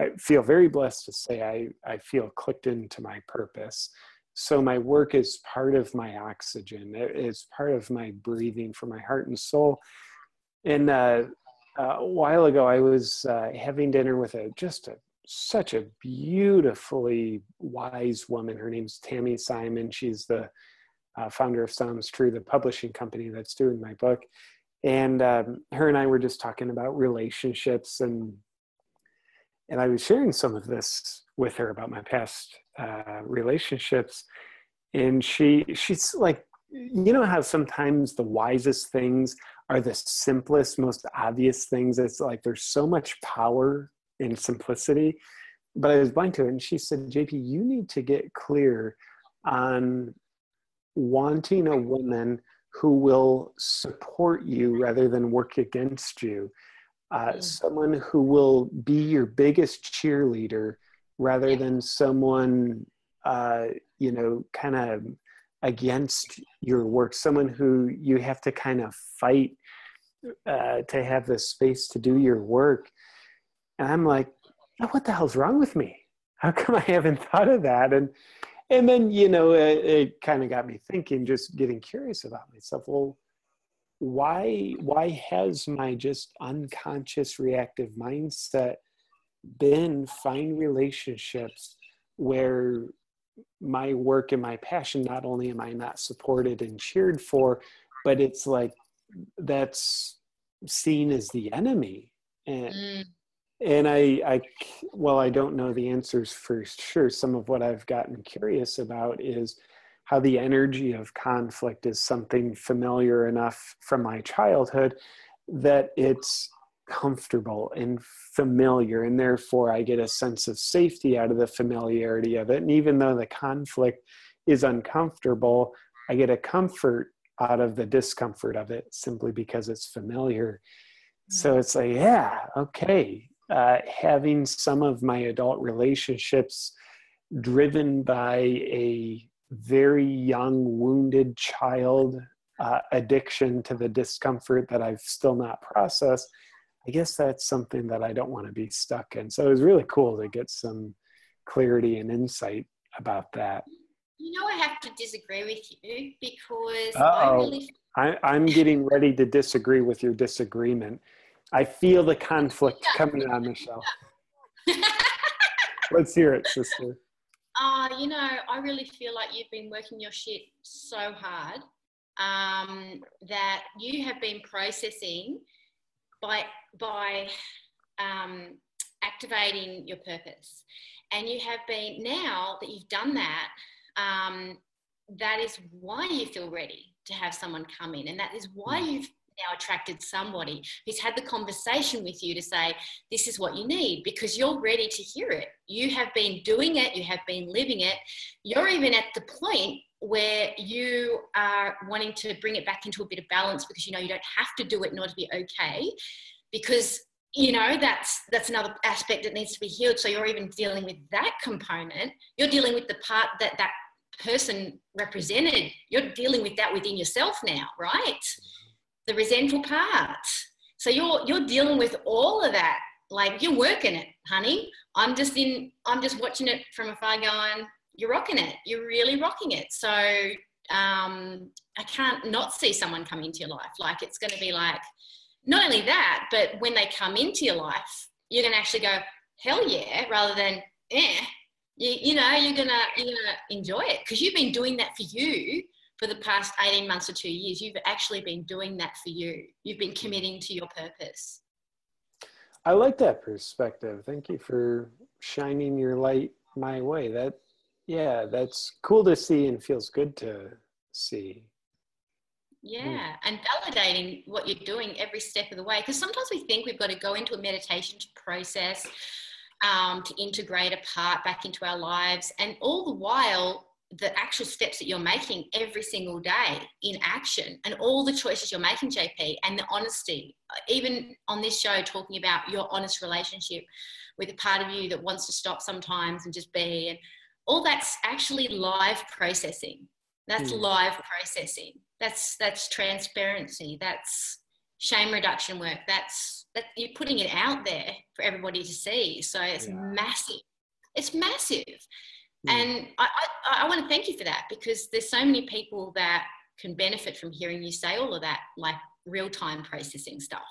i feel very blessed to say i i feel clicked into my purpose so my work is part of my oxygen it's part of my breathing for my heart and soul and uh, uh, a while ago i was uh, having dinner with a just a such a beautifully wise woman. Her name's Tami Simon. She's the uh, founder of Sounds True, the publishing company that's doing my book. And um, her and I were just talking about relationships, and and I was sharing some of this with her about my past uh, relationships. And she she's like, you know how sometimes the wisest things are the simplest, most obvious things. It's like there's so much power in simplicity. But I was blind to it, and she said, "JP, you need to get clear on wanting a woman who will support you rather than work against you. Uh. Someone who will be your biggest cheerleader rather than someone, uh, you know, kind of against your work. Someone who you have to kind of fight uh, to have the space to do your work. And I'm like, oh, what the hell's wrong with me? How come I haven't thought of that? And and then you know it, it kind of got me thinking, just getting curious about myself. Well, why why has my just unconscious reactive mindset been find relationships where my work and my passion not only am i not supported and cheered for but it's like that's seen as the enemy and mm. And I I well I don't know the answers for sure some of what I've gotten curious about is how the energy of conflict is something familiar enough from my childhood that it's comfortable and familiar and therefore I get a sense of safety out of the familiarity of it and even though the conflict is uncomfortable I get a comfort out of the discomfort of it simply because it's familiar. So mm-hmm. it's like, yeah, okay. Uh, having some of my adult relationships driven by a very young, wounded child uh, addiction to the discomfort that I've still not processed, I guess that's something that I don't want to be stuck in. So it was really cool to get some clarity and insight about that.
You know, I have to disagree with you because Uh-oh. I really.
I, I'm getting ready to disagree with your disagreement. I feel the conflict coming on, Michelle. *laughs* Let's hear it, sister.
Uh, you know, I really feel like you've been working your shit so hard um, that you have been processing by by um, activating your purpose, and you have been now that you've done that um, that is why you feel ready to have someone come in. And that is why mm. you've now attracted somebody who's had the conversation with you to say, This is what you need, because you're ready to hear it. You have been doing it, you have been living it. You're even at the point where you are wanting to bring it back into a bit of balance because you know you don't have to do it in order to be okay. Because you know that's that's another aspect that needs to be healed so you're even dealing with that component you're dealing with the part that that person represented, you're dealing with that within yourself now, right? The resentful part. So you're you're dealing with all of that. Like you're working it, honey. I'm just in I'm just watching it from afar going, you're rocking it. You're really rocking it. So um, I can't not see someone come into your life. Like it's going to be like, not only that, but when they come into your life, you're going to actually go, hell yeah, rather than, eh, you, you know you're gonna you're gonna enjoy it because you've been doing that for you for the past 18 months or two years you've actually been doing that for you you've been committing to your purpose
i like that perspective thank you for shining your light my way that yeah that's cool to see and feels good to see
yeah, and validating what you're doing every step of the way. Because sometimes we think we've got to go into a meditation process um, to integrate a part back into our lives. And all the while, the actual steps that you're making every single day in action and all the choices you're making, JP, and the honesty, even on this show, talking about your honest relationship with a part of you that wants to stop sometimes and just be, and all that's actually live processing. That's mm. live processing. That's that's transparency. That's shame reduction work. That's that you're putting it out there for everybody to see. So it's yeah. massive. It's massive. Mm. And I, I, I want to thank you for that because there's so many people that can benefit from hearing you say all of that, like real time processing stuff.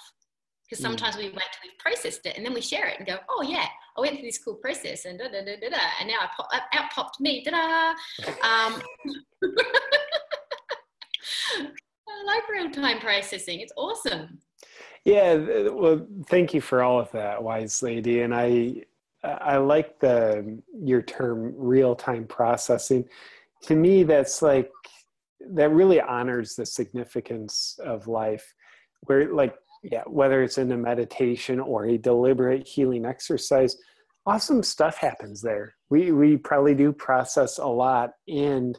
Because hmm. sometimes mm. we wait till we've processed it and then we share it and go, oh yeah, I went through this cool process and da da da da, da and now I pop, out popped me, da da. Um, *laughs* I like real time processing. It's awesome.
Yeah, well, thank you for all of that, wise lady. And I, I like the your term real time processing. To me, that's like that really honors the significance of life. Where like yeah, whether it's in a meditation or a deliberate healing exercise, awesome stuff happens there. We we probably do process a lot, and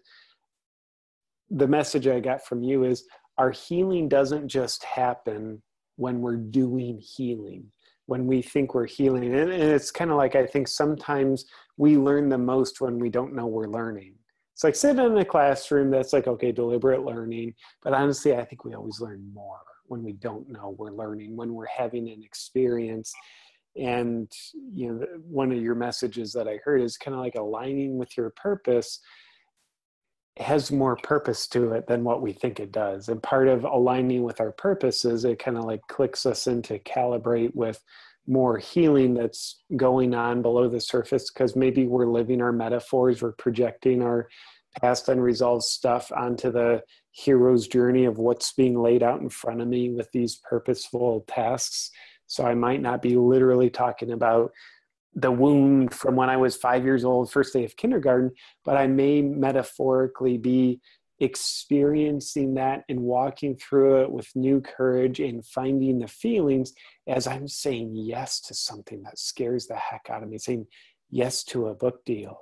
the message I got from you is our healing doesn't just happen when we're doing healing when we think we're healing. And, and it's kind of like i think sometimes we learn the most when we don't know we're learning. It's like sitting in a classroom that's like okay deliberate learning. But honestly i think we always learn more when we don't know we're learning when we're having an experience. And you know one of your messages that i heard is kind of like aligning with your purpose has more purpose to it than what we think it does. And part of aligning with our purpose is it kind of like clicks us into calibrate with more healing that's going on below the surface because maybe we're living our metaphors, we're projecting our past unresolved stuff onto the hero's journey of what's being laid out in front of me with these purposeful tasks. So I might not be literally talking about the wound from when I was five years old, first day of kindergarten, but I may metaphorically be experiencing that and walking through it with new courage and finding the feelings as I'm saying yes to something that scares the heck out of me, saying yes to a book deal.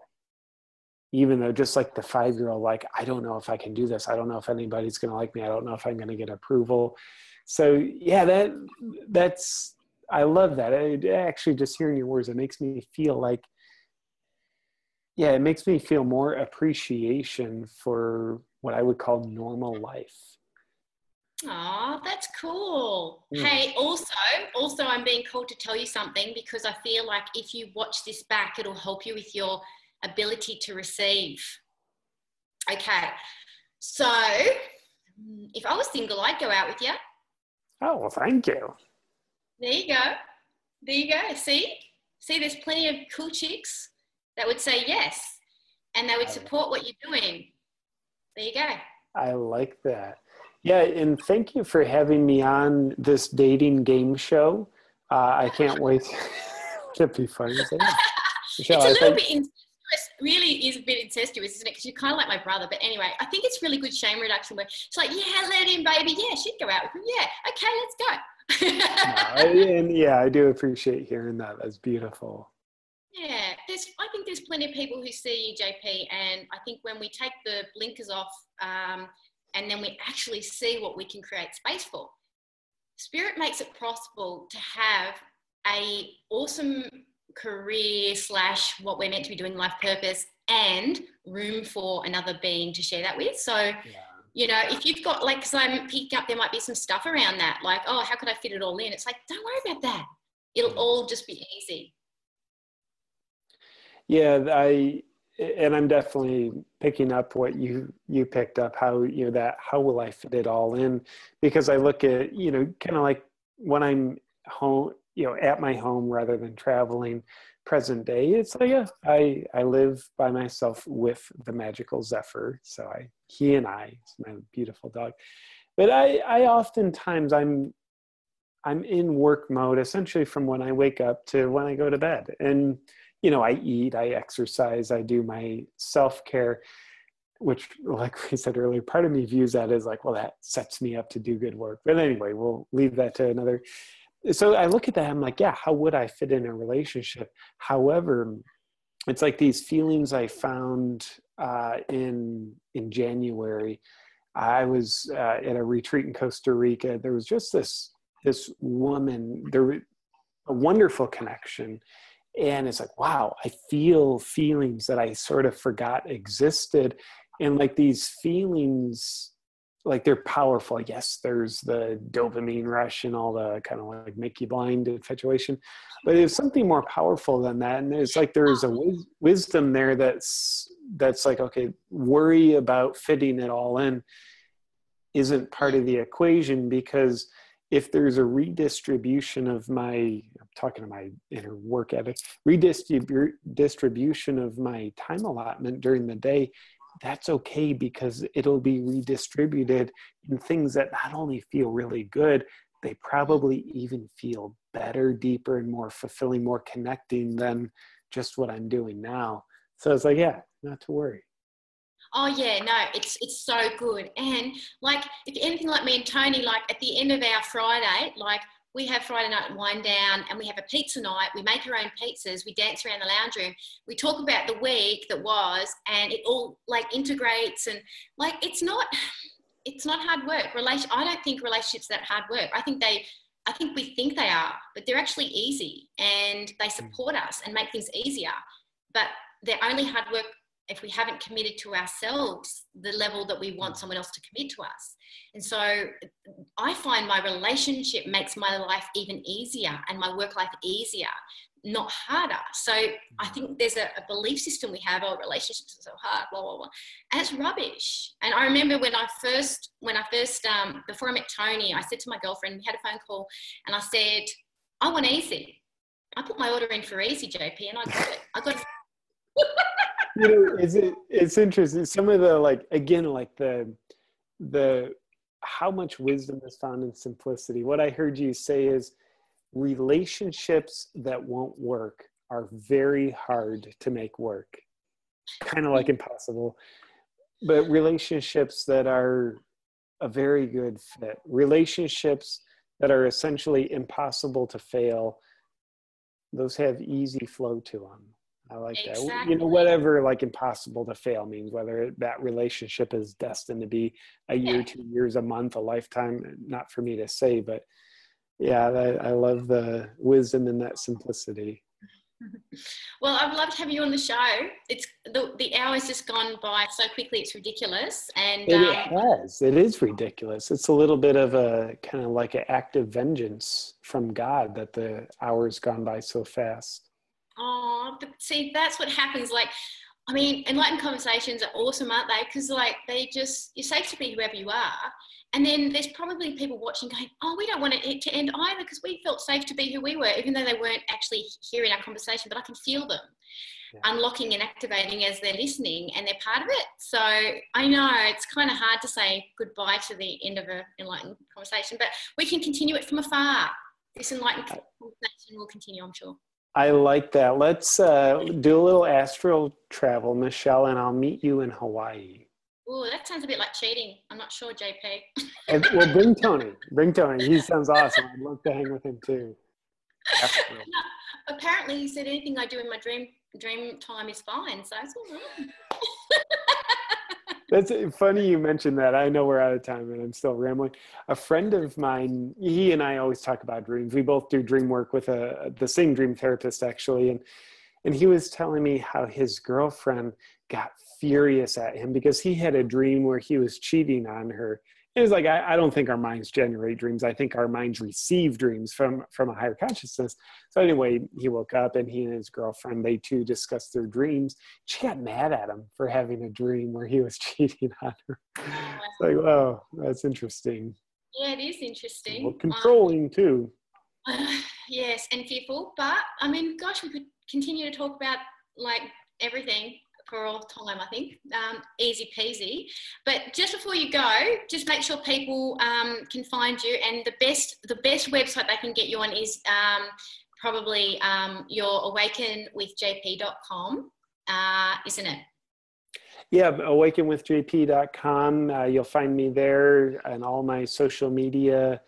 Even though, just like the five year old, like, I don't know if I can do this. I don't know if anybody's going to like me. I don't know if I'm going to get approval. So, yeah, that that's I love that. It, actually, just hearing your words, it makes me feel like, yeah, it makes me feel more appreciation for what I would call normal life.
Oh, that's cool. Mm. Hey, also, also, I'm being called to tell you something because I feel like if you watch this back, it'll help you with your ability to receive. Okay, so if I was single, I'd go out with you.
Oh, well, thank you.
There you go. There you go. See? See, there's plenty of cool chicks that would say yes and they would support what you're doing. There you go.
I like that. Yeah, and thank you for having me on this dating game show. Uh, I can't *laughs* wait. *laughs* It'd be fun.
Michelle, it's a little think... bit incestuous. Really is a bit incestuous, isn't it? Because you're kind of like my brother. But anyway, I think it's really good shame reduction where it's like, yeah, let him, baby. Yeah, she'd go out with him. Yeah, okay, let's go
no, *laughs* and yeah, I do appreciate hearing that. That's beautiful.
Yeah, there's. I think there's plenty of people who see you, JP, and I think when we take the blinkers off, um, and then we actually see what we can create space for, Spirit makes it possible to have a awesome career slash what we're meant to be doing, life purpose, and room for another being to share that with. So. Yeah you know, if you've got like, because I'm picking up, there might be some stuff around that, like, oh, how could I fit it all in? It's like, don't worry about that. It'll mm. all just be easy.
Yeah, I, and I'm definitely picking up what you you picked up. How you know that how will I fit it all in? Because I look at you know kind of like when I'm home, you know, at my home rather than traveling present day it's like yeah i i live by myself with the magical zephyr. So i he and i it's my beautiful dog. But i i oftentimes i'm i'm in work mode essentially from when i wake up to when i go to bed. And you know i eat i exercise i do my self-care which like we said earlier part of me views that as like well that sets me up to do good work. But anyway we'll leave that to another so I look at that, I'm like, yeah, how would I fit in a relationship? However, it's like these feelings I found uh, in in January. I was uh, at a retreat in Costa Rica. There was just this this woman. There a wonderful connection, and it's like, wow, I feel feelings that I sort of forgot existed, and like these feelings like they're powerful. Yes, there's the dopamine rush and all the kind of like make you blind infatuation, but it's something more powerful than that. And it's like there's a w- wisdom there that's that's like okay, worry about fitting it all in isn't part of the equation because if there's a redistribution of my i'm talking to my inner work ethic redistribution of my time allotment during the day that's okay because it'll be redistributed in things that not only feel really good, they probably even feel better, deeper, and more fulfilling, more connecting than just what I'm doing now. So it's like, yeah, not to worry.
Oh yeah, no, it's it's so good. And like if anything like me and Tony, like at the end of our Friday, like we have Friday night wind down and we have a pizza night. We make our own pizzas. We dance around the lounge room. We talk about the week that was, and it all like integrates and like it's not. it's not hard work. Relation, I don't think relationships that hard work. I think they, I think we think they are, but they're actually easy and they support us and make things easier. But they're only hard work if we haven't committed to ourselves the level that we want someone else to commit to us. And so I find my relationship makes my life even easier and my work life easier, not harder. So I think there's a, a belief system we have, oh, relationships are so hard, blah, blah, blah. And it's rubbish. And I remember when I first, when I first, um, before I met Tony, I said to my girlfriend, we had a phone call, and I said, I want easy. I put my order in for easy, JP, and I got it. I got it. *laughs*
you know, is it it's interesting. Some of the like again, like the the how much wisdom is found in simplicity. What I heard you say is relationships that won't work are very hard to make work. Kind of like impossible. But relationships that are a very good fit, relationships that are essentially impossible to fail, those have easy flow to them. I like exactly. that. You know, whatever like impossible to fail means, whether that relationship is destined to be a year, yeah. two years, a month, a lifetime, not for me to say, but yeah, I, I love the wisdom in that simplicity. *laughs*
Well, I've loved having you on the show. It's the the hour's just gone by so quickly; it's ridiculous. And
it um, has. It is ridiculous. It's a little bit of a kind of like an act of vengeance from God that the hour's gone by so fast.
Oh, but see, that's what happens. Like, I mean, enlightened conversations are awesome, aren't they? Because like they just you're safe to be whoever you are, and then there's probably people watching going, "Oh, we don't want it to end either because we felt safe to be who we were, even though they weren't actually hearing our conversation, but I can feel them." Yeah. unlocking and activating as they're listening and they're part of it. So I know it's kind of hard to say goodbye to the end of an enlightened conversation, but we can continue it from afar. This enlightened conversation will continue, I'm sure.
I like that. Let's uh, do a little astral travel, Michelle, and I'll meet you in Hawaii.
Oh, that sounds a bit like cheating. I'm not sure, JP.
and, well, bring *laughs* Tony. Bring Tony. He sounds awesome. I'd love to hang with him too.
No, *laughs* apparently, he said anything I do in my dream dream time is fine. So it's all right. *laughs*
That's eh, funny you mentioned that. I know we're out of time and I'm still rambling. A friend of mine, he and I always talk about dreams. We both do dream work with a the same dream therapist actually, and and he was telling me how his girlfriend got furious at him because he had a dream where he was cheating on her it's like I, I, don't think our minds generate dreams. I think our minds receive dreams from from a higher consciousness. So anyway he woke up and he and his girlfriend they too discussed their dreams. She got mad at him for having a dream where he was *laughs* cheating on her. It's like oh that's interesting.
Yeah it is interesting.
Well, controlling um, too. *sighs*
yes and fearful but i mean gosh we could continue to talk about like everything for all time, I think. Um, easy peasy. But just before you go, just make sure people um, can find you. And the best, the best website they can get you on is um, probably um, your awakenwithjp.com, uh, isn't it?
Yeah, awakenwithjp.com. Uh, you'll find me there, and all my social media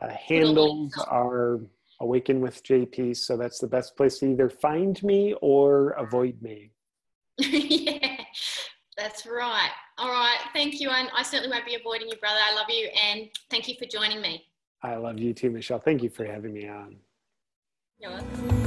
uh, handles are Awaken with JP. So that's the best place to either find me or avoid me. *laughs*
yeah, that's right. All right. Thank you. And I certainly won't be avoiding you, brother. I love you. And thank you for joining me.
I love you too, Michelle. Thank you for having me on.
You're welcome.